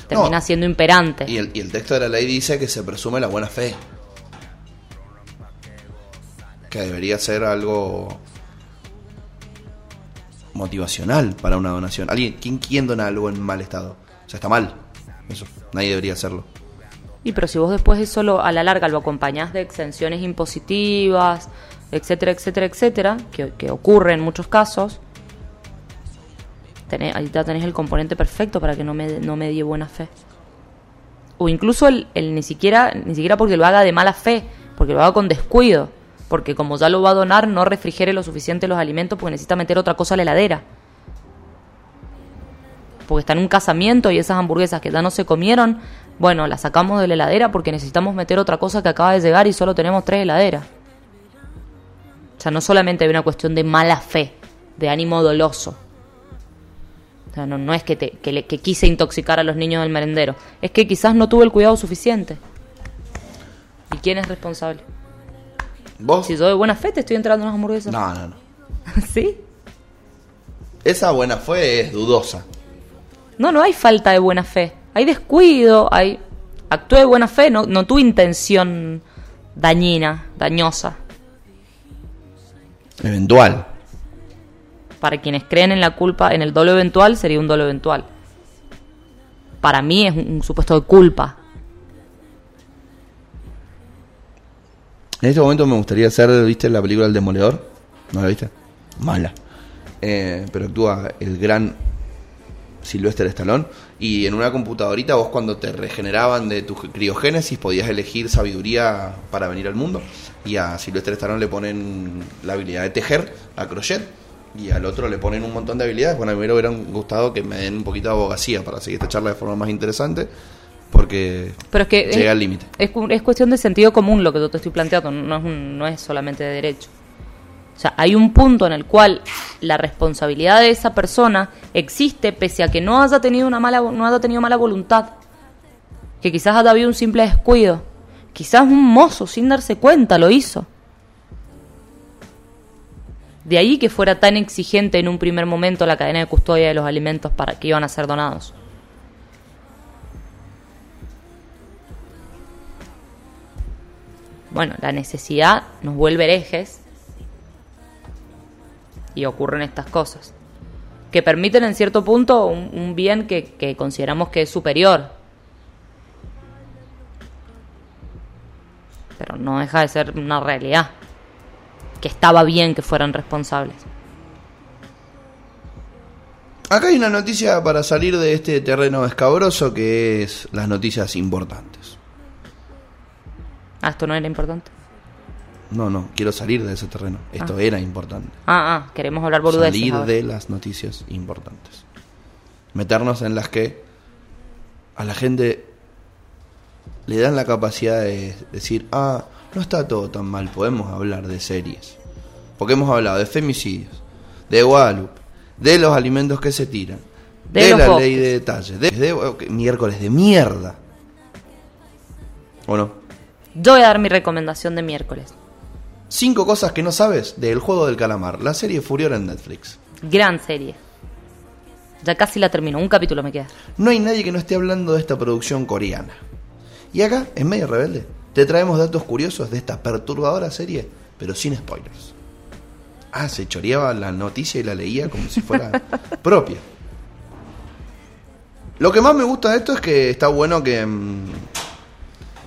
termina siendo imperante. Y el, y el texto de la ley dice que se presume la buena fe. Que debería ser algo motivacional para una donación. ¿Alguien, ¿quién, quién dona algo en mal estado? O sea, está mal. Eso, nadie debería hacerlo. Y pero si vos después eso lo, a la larga lo acompañás de exenciones impositivas, etcétera, etcétera, etcétera, que, ocurre en muchos casos, tenés, ahí tenés el componente perfecto para que no me, no me die buena fe. O incluso el, el, ni siquiera, ni siquiera porque lo haga de mala fe, porque lo haga con descuido, porque como ya lo va a donar, no refrigere lo suficiente los alimentos porque necesita meter otra cosa a la heladera porque está en un casamiento y esas hamburguesas que ya no se comieron, bueno, las sacamos de la heladera porque necesitamos meter otra cosa que acaba de llegar y solo tenemos tres heladeras. O sea, no solamente hay una cuestión de mala fe, de ánimo doloso. no, no es que, te, que, le, que quise intoxicar a los niños del merendero, es que quizás no tuve el cuidado suficiente. ¿Y quién es responsable? ¿Vos? Si yo de buena fe te estoy entrando unas hamburguesas. No, no, no. [LAUGHS] ¿Sí? Esa buena fe es dudosa. No, no hay falta de buena fe. Hay descuido, hay... Actúe de buena fe, no, no tu intención dañina, dañosa. Eventual. Para quienes creen en la culpa, en el dolo eventual, sería un dolo eventual. Para mí es un, supuesto de culpa. En este momento me gustaría hacer, ¿viste la película El Demoledor? ¿No la viste? Mala. Eh, pero actúa el gran Sylvester Stallone. Y en una computadorita vos cuando te regeneraban de tu criogénesis podías elegir sabiduría para venir al mundo. Y a Sylvester Stallone le ponen la habilidad de tejer, a crochet. Y al otro le ponen un montón de habilidades. Bueno, a mí me hubiera gustado que me den un poquito de abogacía para seguir esta charla de forma más interesante. Porque Pero es que llega es, al límite. Es, es cuestión de sentido común lo que yo te estoy planteando, no es, un- no es solamente de derecho. O sea, hay un punto en el cual la responsabilidad de esa persona existe pese a que no haya tenido una mala no haya tenido mala voluntad. Que quizás haya habido un simple descuido. Quizás un mozo sin darse cuenta lo hizo. De ahí que fuera tan exigente en un primer momento la cadena de custodia de los alimentos para que iban a ser donados. Bueno, la necesidad nos vuelve herejes y ocurren estas cosas. Que permiten en cierto punto un, un bien que, que consideramos que es superior. Pero no deja de ser una realidad. Que estaba bien que fueran responsables. Acá hay una noticia para salir de este terreno escabroso que es las noticias importantes. Ah, esto no era importante. No, no, quiero salir de ese terreno. Esto Ah. era importante. Ah, ah, queremos hablar boludeces. Salir ahora. de las noticias importantes. Meternos en las que a la gente le dan la capacidad de decir, ah, no está todo tan mal, podemos hablar de series. Porque hemos hablado de femicidios, de Guadalupe, de los alimentos que se tiran, De la bosques. ley de detalles, de, miércoles de mierda. ¿O no? Yo voy a dar mi recomendación de miércoles. Cinco cosas que no sabes del juego del calamar, la serie Furor en Netflix. Gran serie. Ya casi la termino, un capítulo me queda. No hay nadie que no esté hablando de esta producción coreana. Y acá, en Medio Rebelde, te traemos datos curiosos de esta perturbadora serie, pero sin spoilers. Ah, se choreaba la noticia y la leía como si fuera [LAUGHS] propia. Lo que más me gusta de esto es que está bueno que, mm,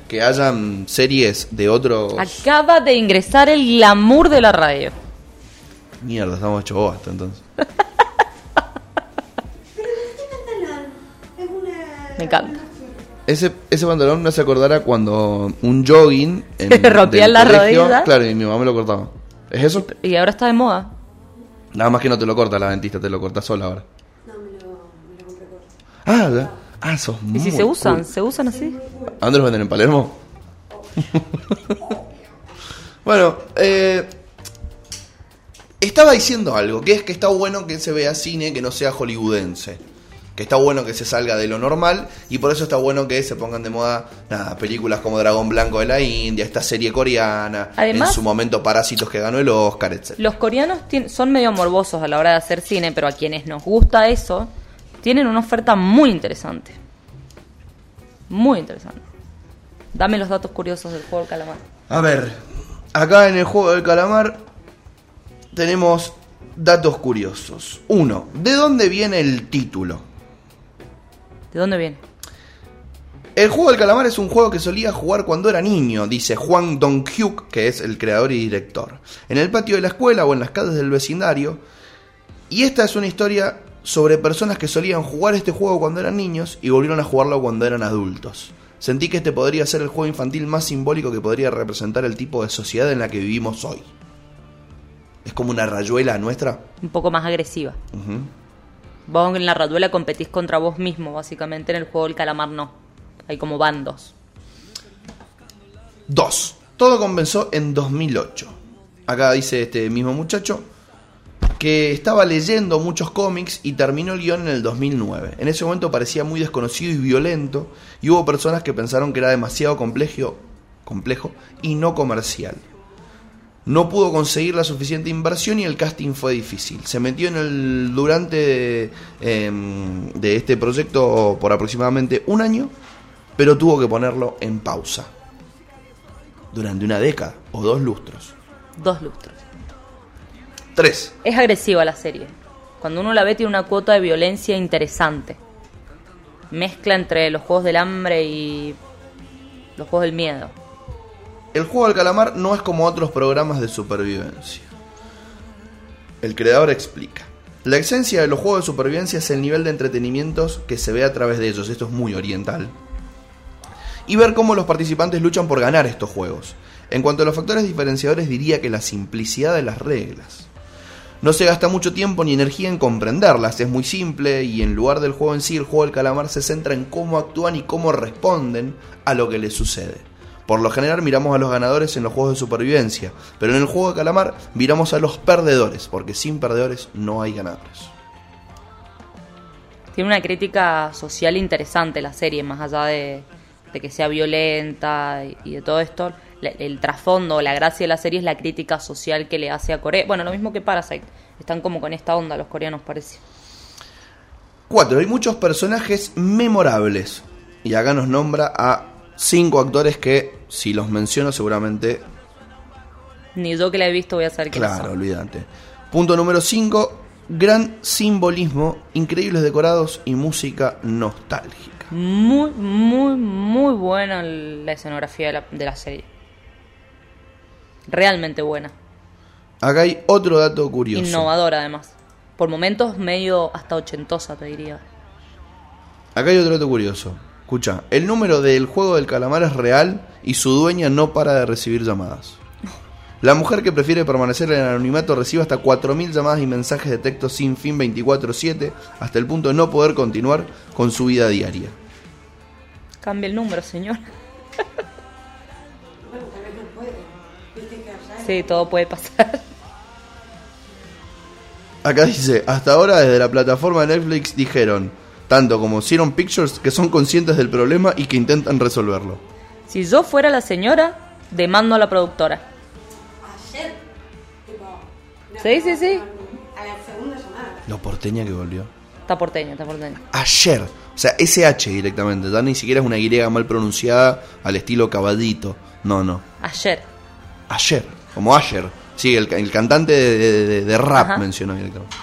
que hayan series de otros... Acaba de ingresar el glamour de la radio. Mierda, estamos hecho bosta entonces. Me encanta. Ese, ese pantalón me hace acordar a cuando un jogging [LAUGHS] en, Te rompían colegio, rodilla. Claro, y mi mamá me lo cortaba. ¿Es eso? Y ahora está de moda. Nada más que no te lo corta la dentista, te lo corta sola ahora. Ah, ya. Ah, sos Y si se usan, cool. se usan así. ¿A dónde los venden? ¿En Palermo? [LAUGHS] bueno, eh, estaba diciendo algo, que es que está bueno que se vea cine que no sea hollywoodense. Que está bueno que se salga de lo normal y por eso está bueno que se pongan de moda nada, películas como Dragón Blanco de la India, esta serie coreana, Además- en su momento Parásitos que ganó el Oscar, etc. Los coreanos son medio morbosos a la hora de hacer cine, pero a quienes nos gusta eso, tienen una oferta muy interesante. Muy interesante. Dame los datos curiosos del juego del calamar. A ver, acá en el juego del calamar tenemos datos curiosos. Uno, ¿de dónde viene el título? ¿De dónde viene? El juego del calamar es un juego que solía jugar cuando era niño, dice Juan Dong-hyuk, que es el creador y director. En el patio de la escuela o en las calles del vecindario. Y esta es una historia sobre personas que solían jugar este juego cuando eran niños y volvieron a jugarlo cuando eran adultos. Sentí que este podría ser el juego infantil más simbólico que podría representar el tipo de sociedad en la que vivimos hoy. Es como una rayuela nuestra. Un poco más agresiva. Ujú. Vos en la raduela competís contra vos mismo, básicamente. En el juego del calamar no. Hay como bandos. 2. Todo comenzó en 2008. Acá dice este mismo muchacho. Que estaba leyendo muchos cómics y terminó el guion en el 2009. En ese momento parecía muy desconocido y violento y hubo personas que pensaron que era demasiado complejo, complejo y no comercial. No pudo conseguir la suficiente inversión y el casting fue difícil. Se metió en el durante em, de este proyecto por aproximadamente un año, pero tuvo que ponerlo en pausa durante una década o dos lustros. Dos lustros. Tres. Es agresiva la serie. Cuando uno la ve tiene una cuota de violencia interesante. Mezcla entre los juegos del hambre y los juegos del miedo. El juego del calamar no es como otros programas de supervivencia. El creador explica. La esencia de los juegos de supervivencia es el nivel de entretenimientos que se ve a través de ellos. Esto es muy oriental. Y ver cómo los participantes luchan por ganar estos juegos. En cuanto a los factores diferenciadores diría que la simplicidad de las reglas. No se gasta mucho tiempo ni energía en comprenderlas, es muy simple y en lugar del juego en sí, el juego del calamar se centra en cómo actúan y cómo responden a lo que les sucede. Por lo general miramos a los ganadores en los juegos de supervivencia, pero en el juego de calamar miramos a los perdedores, porque sin perdedores no hay ganadores. Tiene una crítica social interesante la serie, más allá de, que sea violenta y de todo esto el trasfondo, la gracia de la serie es la crítica social que le hace a Corea. Bueno, lo mismo que Parasite. Están como con esta onda los coreanos, parece. Cuatro, hay muchos personajes memorables. Y acá nos nombra a cinco actores que, si los menciono, seguramente. Ni yo que la he visto voy a saber quiénes Claro, olvídate. Punto número cinco, gran simbolismo, increíbles decorados y música nostálgica. Muy, muy, muy buena la escenografía de la, de la serie realmente buena. Acá hay otro dato curioso. Innovadora además. Por momentos medio hasta ochentosa, te diría. Acá hay otro dato curioso. Escucha, el número del juego del calamar es real y su dueña no para de recibir llamadas. La mujer que prefiere permanecer en el anonimato recibe hasta 4.000 llamadas y mensajes de texto sin fin 24/7 hasta el punto de no poder continuar con su vida diaria. Cambia el número, señor. [LAUGHS] Sí, todo puede pasar. Acá dice, hasta ahora desde la plataforma de Netflix dijeron, tanto como hicieron Pictures, que son conscientes del problema y que intentan resolverlo. Si yo fuera la señora, demando a la productora. Ayer, Sí, sí, sí. A la segunda llamada. Lo porteña que volvió. Está porteña, está porteña. Ayer. O sea, SH directamente. Ya ni siquiera es una griega mal pronunciada al estilo cabadito. No, no. Ayer. Ayer. Como Asher. Sí, el, cantante de, rap mencionó directamente.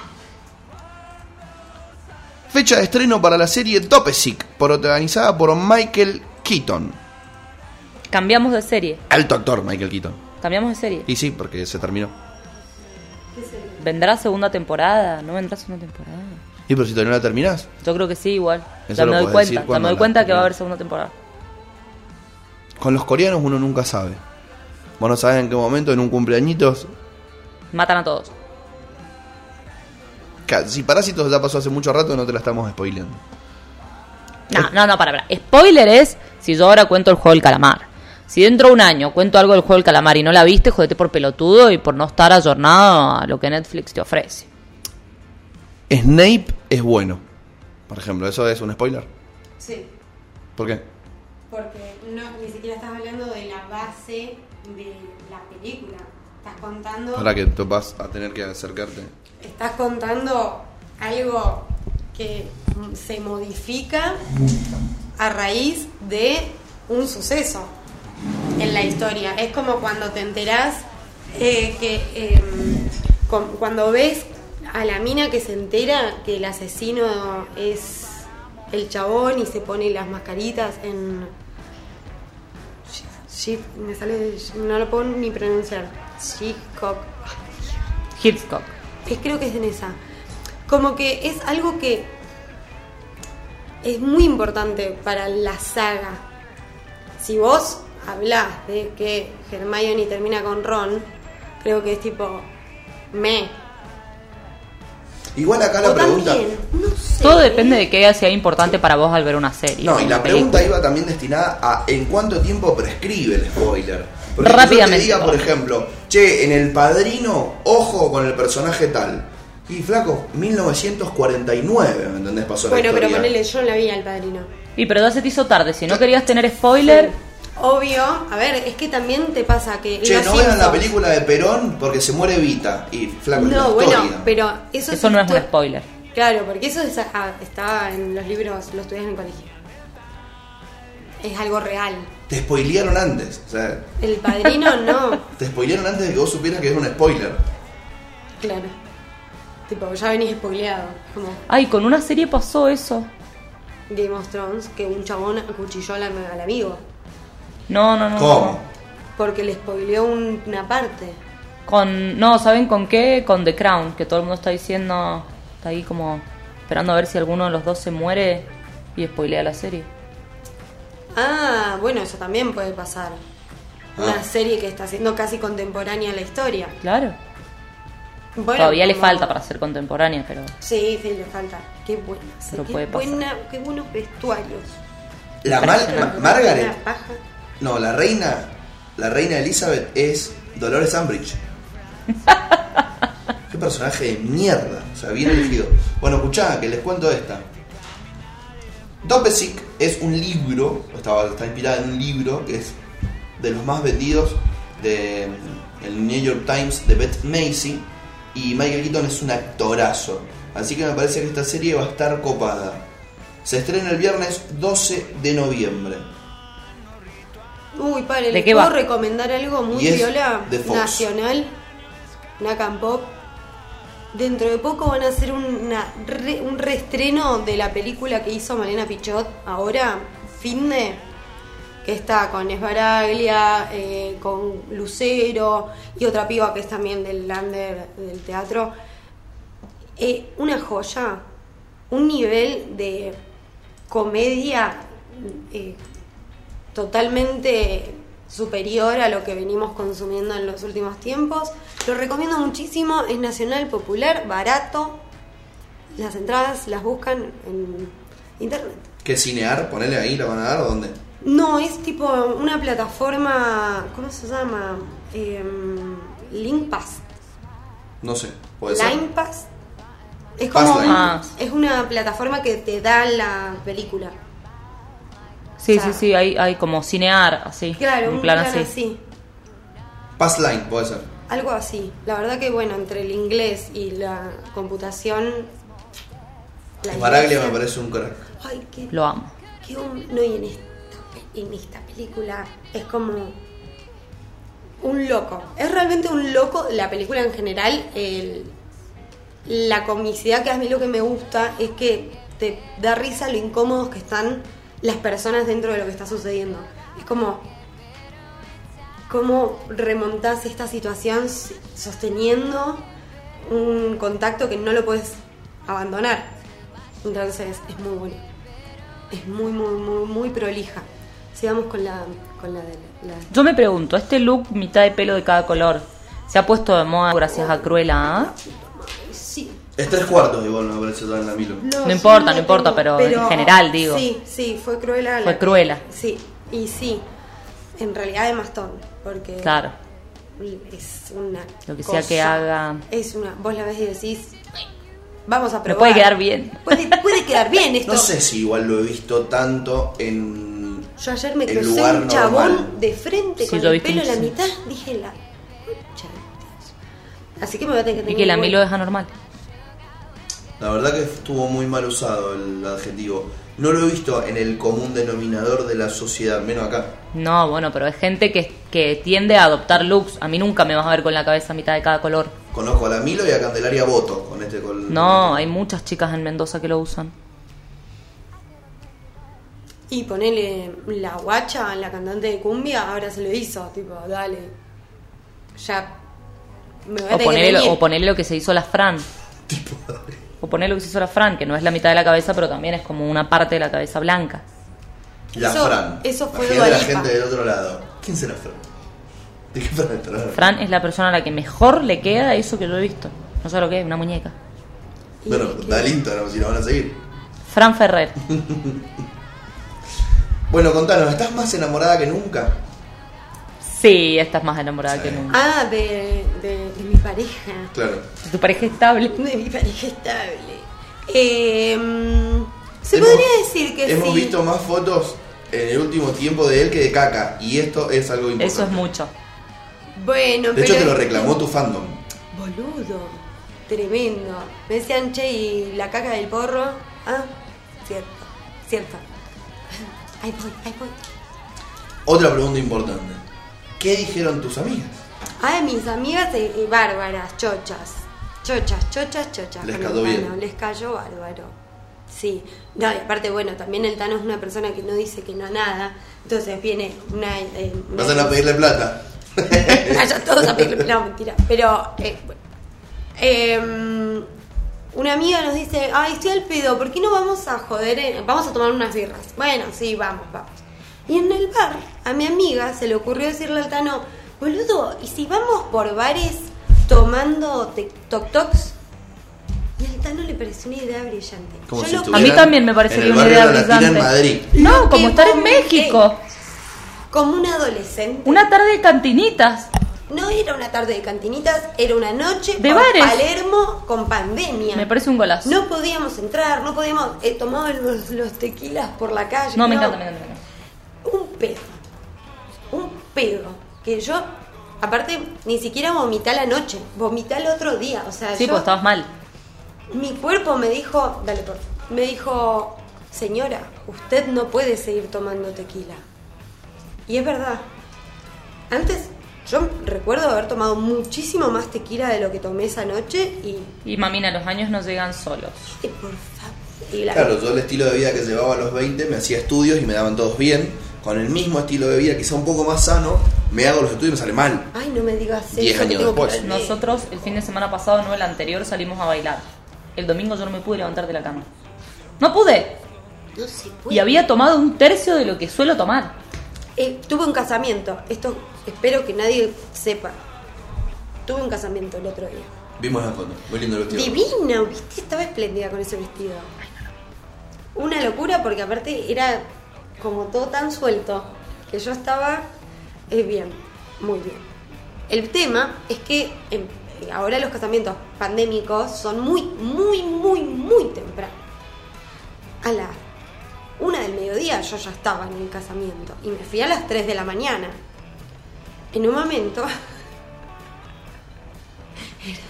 Fecha de estreno para la serie Topesic, protagonizada por Michael Keaton. Cambiamos de serie. Alto actor, Michael Keaton. Cambiamos de serie. Y sí, porque se terminó. ¿Vendrá segunda temporada? ¿No vendrá segunda temporada? ¿Y pero si todavía no la terminás? Yo creo que sí, igual. ya me doy cuenta. Ya me doy cuenta que va a haber segunda temporada. Con los coreanos uno nunca sabe. Vos no sabés en qué momento, en un cumpleañitos. Matan a todos. Si Parásitos ya pasó hace mucho rato, no te la estamos spoileando. No, no, no, para, para. Spoiler es si yo ahora cuento el juego del calamar. Si dentro de un año cuento algo del juego del calamar y no la viste, jodete por pelotudo y por no estar ayornado a lo que Netflix te ofrece. Snape es bueno. Por ejemplo, ¿eso es un spoiler? Sí. ¿Por qué? Porque no, ni siquiera estás hablando de la base de la película. Estás contando... Para que tú vas a tener que acercarte. Estás contando algo que se modifica a raíz de un suceso en la historia. Es como cuando te enterás eh, que em, cuando ves a la mina que se entera que el asesino es el chabón y se pone las mascaritas en Sí, me sale, no lo puedo ni pronunciar. Hitchcock. Hitchcock. Es, creo que es en esa. Como que es algo que es muy importante para la saga. Si vos hablas de que Hermione termina con Ron, creo que es tipo me Igual acá la pregunta. Todo depende de qué sea importante para vos al ver una serie. No, y la pregunta iba también destinada a en cuánto tiempo prescribe el spoiler. Porque Rápidamente. diga, por ejemplo, che, en El Padrino, ojo con el personaje tal. Y flaco, 1949, ¿me entendés? Pasó Bueno, la pero ponele, yo no la vi al padrino. Y pero ya se te hizo tarde. Si no querías tener spoiler, Obvio, a ver, es que también te pasa que. Che, no vean la película de Perón porque se muere Vita. Y flaco, No, bueno, historia. pero eso, eso no es un spoiler. Claro, porque eso es- ah, está en los libros, lo estudias en el colegio. Es algo real. Te spoilearon antes. O sea, El padrino [LAUGHS] no, te spoilearon antes de que vos supieras que es un spoiler. claro. Tipo, ya venís spoileado. Como Ay, con una serie pasó eso. Game of Thrones, que un chabón acuchilló al, al amigo. No, no, no. ¿Cómo? no. Porque le spoileó un- una parte. Con, no, ¿saben con qué? Con The Crown, que todo el mundo está diciendo, está ahí como esperando a ver si alguno de los dos se muere y spoilea la serie. Ah, bueno, eso también puede pasar. Una Ah. serie que está siendo casi contemporánea a la historia. Claro. Bueno, Todavía le falta para ser contemporánea, pero Sí, sí, le falta. Qué buena. sí, Pero qué, puede pasar. buena qué buenos vestuarios. La Mar- Ma- Margaret. Una paja. No, la reina. La reina Elizabeth es Dolores Umbridge. [LAUGHS] Qué personaje de mierda. O sea, bien elegido. Bueno, escuchá, que les cuento esta. Dopesick es un libro, estaba, está inspirada en un libro que es de los más vendidos de el New York Times de Beth Macy y Michael Keaton es un actorazo. Así que me parece que esta serie va a estar copada. Se estrena el viernes 12 de noviembre. Uy, pare, ¿De ¿le qué puedo va? recomendar algo muy viola? Nacional, Nacan Pop. Dentro de poco van a hacer una re- un reestreno de la película que hizo Malena Pichot ahora, fin de que está con Esbaraglia, eh, con Lucero y otra piba que es también del Lander del teatro. Eh, una joya, un nivel de comedia eh, totalmente superior a lo que venimos consumiendo en los últimos tiempos. Lo recomiendo muchísimo, es nacional, popular, barato. Las entradas las buscan en internet. ¿Qué cinear? Ponele ahí, la van a dar o dónde? No, es tipo una plataforma, ¿cómo se llama? Em, Link Pass. No sé, puede ser. Line Pass. Es como un- Ah. es una plataforma que te da la película. Sí, O sea, sí, sí, hay, hay como cinear, así. Claro, un un plan, plan así. así. Pass Line, puede ser. Algo así. La verdad que bueno, entre el inglés y la computación. la Baraglia me parece un crack. Ay, qué, Lo amo. qué No, y en esta, en esta película es como. Un loco. Es realmente un loco. La película en general, el- la comicidad que a mí lo que me gusta es que te da risa lo incómodos que están las personas dentro de lo que está sucediendo. Es como cómo remontás esta situación sosteniendo un contacto que no lo puedes abandonar. Entonces es muy bueno. Es muy, muy, muy, muy prolija. Sigamos con la, con la de la... Yo me pregunto, este look mitad de pelo de cada color, ¿se ha puesto de moda gracias a Cruella? ah? Es tres cuartos igual, me parece todo en la Milo. No importa, no importa, pero en general, digo. Sí, sí, fue cruela. Fue Cruella. Sí, y sí. En realidad es más tonto, porque Claro. es una Lo que sea que haga. Es una... Vos la ves y decís... Vamos a Me probar. puede quedar bien. Puede, puede quedar bien [LAUGHS] esto. No sé si igual lo he visto tanto en. Yo ayer me crucé un chabón normal. de frente Sí, con el pelo en la mitad. Dije la... de. Así que me voy a tener que Y tener que la Milo es anormal. La verdad que estuvo muy mal usado el adjetivo. No lo he visto en el común denominador de la sociedad, menos acá. No, bueno, pero es gente que, que tiende a adoptar looks. A mí nunca me vas a ver con la cabeza a mitad de cada color. Conozco a la Milo y a Candelaria Boto con este col. No, hay muchas chicas en Mendoza que lo usan. Y ponele la guacha, la cantante de cumbia, ahora se lo hizo. Tipo, dale. Ya... Me voy a O ponerle, o ponerle lo que se hizo la Fran. [LAUGHS] Tipo, dale. O ponerle lo que se hizo la Fran, que no es la mitad de la cabeza, pero también es como una parte de la cabeza blanca. La Eso- Fran. eso fue Imagínate la gente del otro lado. ¿Quién será Fran? [LAUGHS] ¿De qué Fran está? Fran es la persona a la que mejor le queda eso que yo he visto. No sé lo que es, una muñeca. Bueno, Y- dale Instagram si lo van a seguir. Fran Ferrer. [LAUGHS] Bueno, contanos, ¿estás más enamorada que nunca? Sí, esta es más enamorada Sí. que nunca. Ah, de, de, mi pareja. Claro. De tu pareja estable. De mi pareja estable. Eh, se podría decir que hemos visto más fotos en el último tiempo de él que de caca. Y esto es algo importante. Eso es mucho. Bueno, De hecho, te lo reclamó tu fandom. Boludo. Tremendo. Me decían, che, ¿y la caca del porro? Ah, cierto. Cierto. [LAUGHS] Ahí voy, ahí voy. Otra pregunta importante. ¿Qué dijeron tus amigas? Ah, mis amigas eh, eh, bárbaras, chochas. Chochas, chochas, chochas. Les cayó bien. Les cayó bárbaro. Sí. No, y aparte, bueno, también el Tano es una persona que no dice que no a nada. Entonces viene una. eh, una- Vas a ir a pedirle plata. [LAUGHS] Vayan todos a pedirle. No, mentira. Pero. eh, bueno. Em, una amiga nos dice: Ay, estoy al pedo, ¿por qué no vamos a joder? en- Vamos a tomar unas birras. Bueno, sí, vamos, vamos. Y en el bar, a mi amiga se le ocurrió decirle al Tano: Boludo, ¿y si vamos por bares tomando te- toc tocs? Y al Tano le pareció una idea brillante. Como Yo si lo- A mí también me parecería una idea brillante. en Madrid. No, Lo como estar en. México. como un adolescente. Una tarde de cantinitas. No era una tarde de cantinitas, era una noche De bares. Palermo con pandemia. Me parece un golazo. No podíamos entrar, no podíamos. Eh, tomaban los, los tequilas por la calle. No, me encanta, me encanta. me encanta. Un pedo. Un pedo. Que yo, aparte, ni siquiera vomité a la noche. Vomité al otro día. O sea, Sí, yo- pues estabas mal. mi cuerpo me dijo, dale por me dijo, señora, usted no puede seguir tomando tequila. Y es verdad. Antes, yo recuerdo haber tomado muchísimo más tequila de lo que tomé esa noche y, Y mamina, los años no llegan solos. y por favor. y la- Claro, yo el estilo de vida que llevaba a los 20 me hacía estudios y me daban todos bien. Con el mismo estilo de vida, quizá un poco más sano, me hago los estudios y me sale mal. Ay, no me digas eso. Diez que años que después. volver. Nosotros el fin de semana pasado, no el anterior, salimos a bailar. El domingo yo no me pude levantar de la cama. No pude. No se puede. Y había tomado un tercio de lo que suelo tomar. Eh, tuve un casamiento. Esto espero que nadie sepa. Tuve un casamiento el otro día. Vimos la foto, muy lindo el vestido. Divino, viste, estaba espléndida con ese vestido. Una locura porque aparte era como todo tan suelto que yo estaba eh, bien, muy bien. El tema es que em, ahora los casamientos pandémicos son muy, muy, muy, muy temprano. A la una del mediodía yo ya estaba en el casamiento y me fui a las 3 de la mañana. En un momento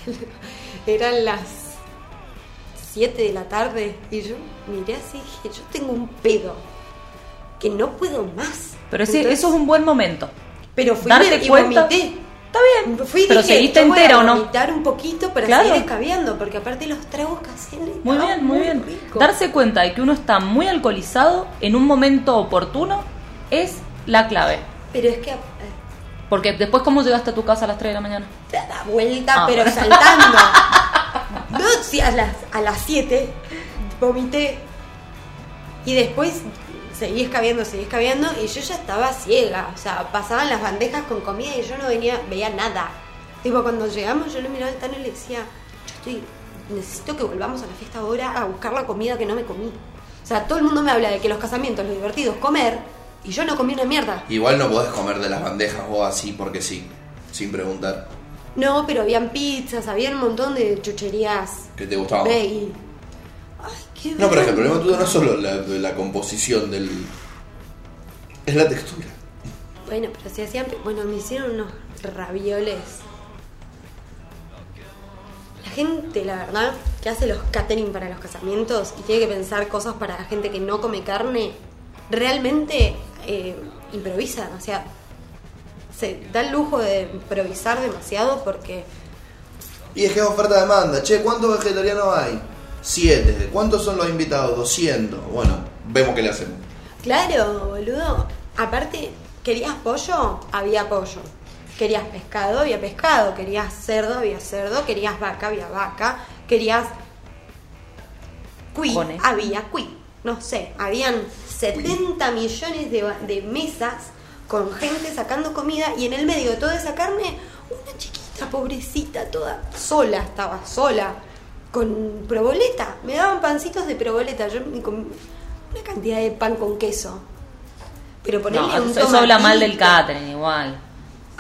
[LAUGHS] eran las 7 de la tarde y yo miré así y dije, yo tengo un pedo que no puedo más. Pero sí, Entonces- eso es un buen momento. Pero fui Darte y cuenta. vomité. Está bien. Fui Pero dije, seguiste entera o no. vomitar un poquito para Claro. seguir escabeando, porque aparte los tragos caseros Muy bien, muy bien. Darse cuenta de que uno está muy alcoholizado en un momento oportuno es la clave. Pero es que eh, Porque después, ¿cómo llegaste a tu casa a las 3 de la mañana? te da vuelta, Ah. pero [LAUGHS] saltando. no, si a las, a las 7 vomité. Y después seguí escabeando, seguí escabeando y yo ya estaba ciega. O sea, pasaban las bandejas con comida y yo no venía, veía nada. Tipo, cuando llegamos yo le miraba al Tano y le decía, yo estoy, necesito que volvamos a la fiesta ahora a buscar la comida que no me comí. O sea, todo el mundo me habla de que los casamientos, lo divertido es comer y yo no comí una mierda. Igual no podés comer de las bandejas vos así porque sí, sin preguntar. No, pero habían pizzas, había un montón de chucherías. ¿Qué te gustaba? Veggie. Qué No, pero es que el problema tuyo no es solo la, la composición del... Es la textura. Bueno, pero si hacían. Bueno, me hicieron unos ravioles. La gente, la verdad, que hace los catering para los casamientos y tiene que pensar cosas para la gente que no come carne, realmente eh, improvisa demasiado. Se da el lujo de improvisar demasiado porque. Y es que es oferta-demanda. Che, ¿cuántos vegetarianos hay? Siete. ¿Cuántos son los invitados? 200. Bueno, vemos qué le hacemos. Claro, boludo. Aparte, ¿querías pollo? Había pollo. Querías pescado, había pescado. Querías cerdo, había cerdo. Querías vaca, había vaca. Querías Conejo. había cuy. No sé, habían 70 millones de, ba- de mesas con gente sacando comida y en el medio de toda esa carne, una chiquita, pobrecita, toda sola, estaba sola, con proboleta. Me daban pancitos de proboleta. Yo me comí una cantidad de pan con queso. Pero ponerle No, un eso, eso habla mal del catering igual.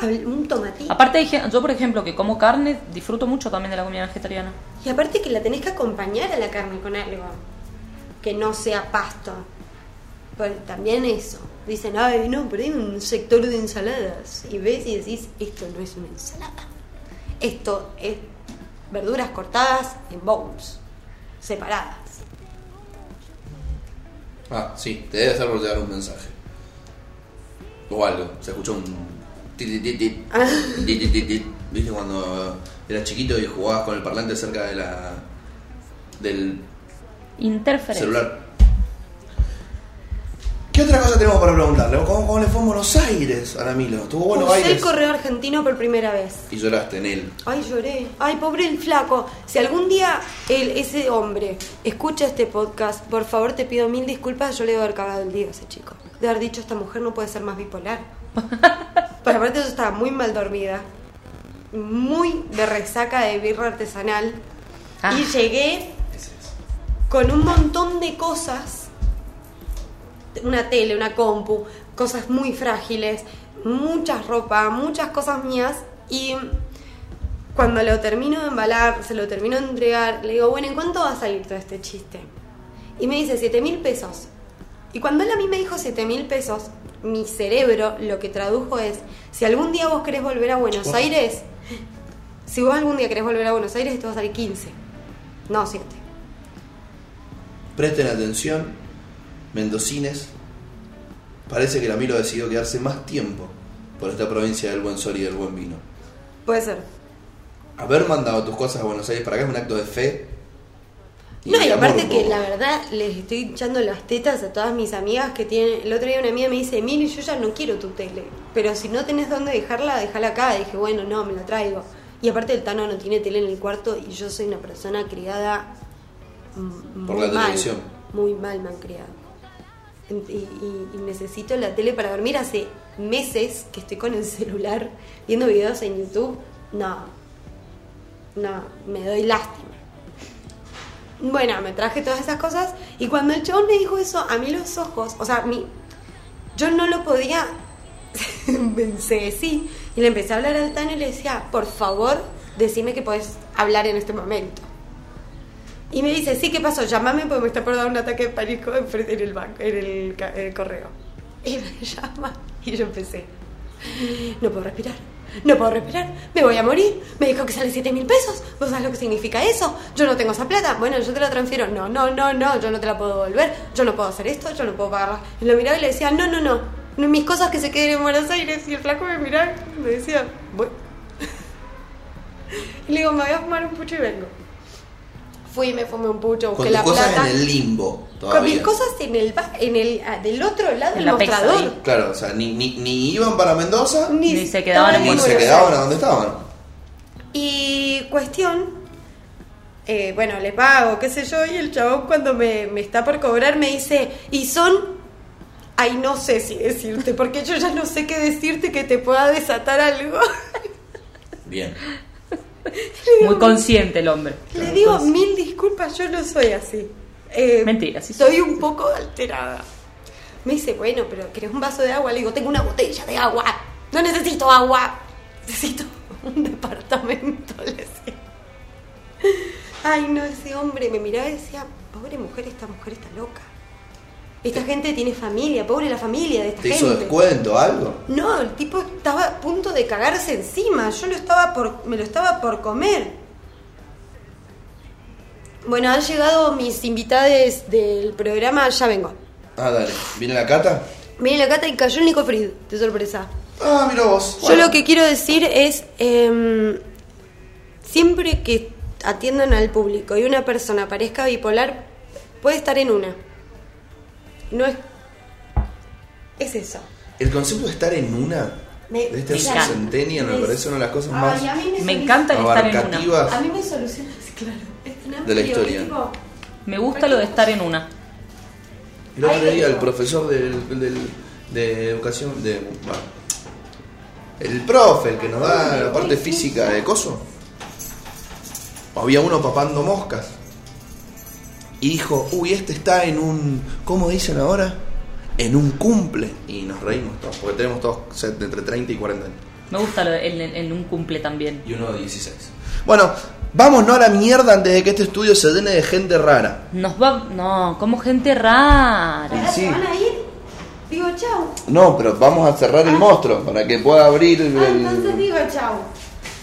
Un tomatito. Aparte, yo por ejemplo, que como carne, disfruto mucho también de la comida vegetariana. Y aparte que la tenés que acompañar a la carne con algo. Que no sea pasto. También eso. Dicen, ay, no, pero hay un sector de ensaladas. Y ves y decís, esto no es una ensalada. Esto es verduras cortadas en bowls, separadas. Ah, sí, te debe hacer por llegar un mensaje. O algo, se escuchó un... Ah. ¿Viste cuando eras chiquito y jugabas con el parlante cerca de la... del... celular? ¿Qué otra cosa tenemos para preguntarle? ¿Cómo, le fue en Buenos Aires, Aramilo? ¿Tuvo Buenos Usé el correo argentino por primera vez. Y lloraste en él. Ay, lloré. Ay, pobre el flaco. Si algún día él, ese hombre escucha este podcast, por favor te pido mil disculpas. Yo le debo haber cagado el día a ese chico. De haber dicho, esta mujer no puede ser más bipolar. [LAUGHS] Pero aparte yo estaba muy mal dormida. Muy de resaca de birra artesanal. Y ah. llegué con un montón de cosas una tele, una compu, cosas muy frágiles, mucha ropa, muchas cosas mías y cuando lo termino de embalar, se lo termino de entregar, le digo, bueno, ¿en cuánto va a salir todo este chiste? Y me dice, 7 mil pesos. Y cuando él a mí me dijo 7 mil pesos, mi cerebro lo que tradujo es, si algún día vos querés volver a Buenos Aires, si vos algún día querés volver a Buenos Aires, esto va a salir 15, no 7. Presten atención, mendocines, parece que la Milo decidió quedarse más tiempo por esta provincia del buen sol y del buen vino. Puede ser. Haber mandado tus cosas a Buenos Aires para acá es un acto de fe. no, y aparte que la verdad les estoy echando las tetas a todas mis amigas que tienen. El otro día una amiga me dice, Mili, yo ya no quiero tu tele, pero si no tenés dónde dejarla, déjala acá. Y dije, bueno, no, me la traigo. Y aparte el Tano no tiene tele en el cuarto y yo soy una persona criada por la televisión. Muy mal me han criado y, necesito la tele para dormir. Hace meses que estoy con el celular viendo videos en YouTube. No, no, me doy lástima. Bueno, me traje todas esas cosas y cuando el chabón me dijo eso, a mí los ojos, o sea, mi, yo no lo podía [LAUGHS] vencer, sí. Y le empecé a hablar al Tano y le decía, por favor, decime que puedes hablar en este momento. Y me dice, sí, ¿qué pasó? Llámame porque me está por dar un ataque de pánico en el, banco, en el, correo. Y me [LAUGHS] llama y yo empecé, no puedo respirar, no puedo respirar, me voy a morir. Me dijo que sale 7 mil pesos. ¿Vos sabés lo que significa eso? Yo no tengo esa plata. Bueno, yo te la transfiero. No, no, no, no, yo no te la puedo devolver. Yo no puedo hacer esto, yo no puedo pagarla. Y lo miraba y le decía, no, no, no, mis cosas que se queden en Buenos Aires. Y el flaco me miraba y me decía, voy. [LAUGHS] Y le digo, me voy a fumar un pucho y vengo fui, me fumé un pucho, busqué la cosas en el limbo. Todavía. Con mis cosas en el, en el ah, del otro lado del mostrador. Claro, o sea, ni, ni, ni, iban para Mendoza, ni, se quedaban en se quedaban a donde estaban. Y cuestión, eh, bueno, le pago, qué sé yo, y el chabón cuando me, me está por cobrar me dice, y son Ay, no sé si decirte, porque yo ya no sé qué decirte que te pueda desatar algo. Bien. [LAUGHS] Muy consciente el hombre. Le digo mil disculpas, yo no soy así. Eh, Mentira, sí Soy un poco alterada. Me dice, bueno, pero ¿querés un vaso de agua? Le digo, tengo una botella de agua. No necesito agua. Necesito un departamento. [LAUGHS] Le decía. Ay, no, ese hombre me miraba y decía, pobre mujer, esta mujer está loca. Esta gente tiene familia, pobre la familia de esta ¿Te gente. hizo descuento algo? No, el tipo estaba a punto de cagarse encima. Yo lo estaba por, me lo estaba por comer. Bueno, han llegado mis invitados del programa, ya vengo. Ah, dale. ¿Viene la cata? Viene la cata y cayó el Nico Frid, de sorpresa. Ah, mira vos. Yo lo que quiero decir es, em, siempre que atiendan al público y una persona parezca bipolar, puede estar en una no es. Es eso. El concepto de estar en una. de este centennial me, parece una de las cosas más. me, encanta estar en una. A mí me soluciona, [LAUGHS] claro. de la historia. me gusta lo de estar en una. El otro día el profesor del, de educación, de, el profe, el que nos da la parte física de coso, había uno papando moscas y dijo, uy, este está en un, ¿cómo dicen ahora? En un cumple. Y nos reímos todos, porque tenemos todos entre 30 y 40 años. Me gusta lo el un cumple también. Y uno de 16. Bueno, vámonos a la mierda antes de que este estudio se llene de gente rara. Nos va. No, como gente rara. ¿Ahora sí. se van a ir? Digo chau. No, pero vamos a cerrar el monstruo para que pueda abrir el... Ah, entonces digo chau.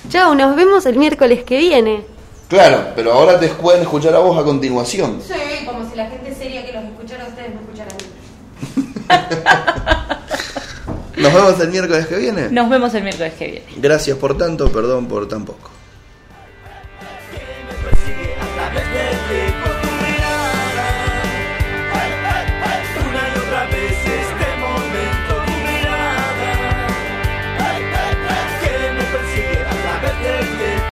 Chau, nos vemos el miércoles que viene. Claro, pero ahora te pueden escuchar a vos a continuación. Sí, como si la gente seria que los escuchara a ustedes me escuchara a mí. [LAUGHS] Nos vemos el miércoles que viene. Nos vemos el miércoles que viene. Gracias por tanto, perdón por tan poco.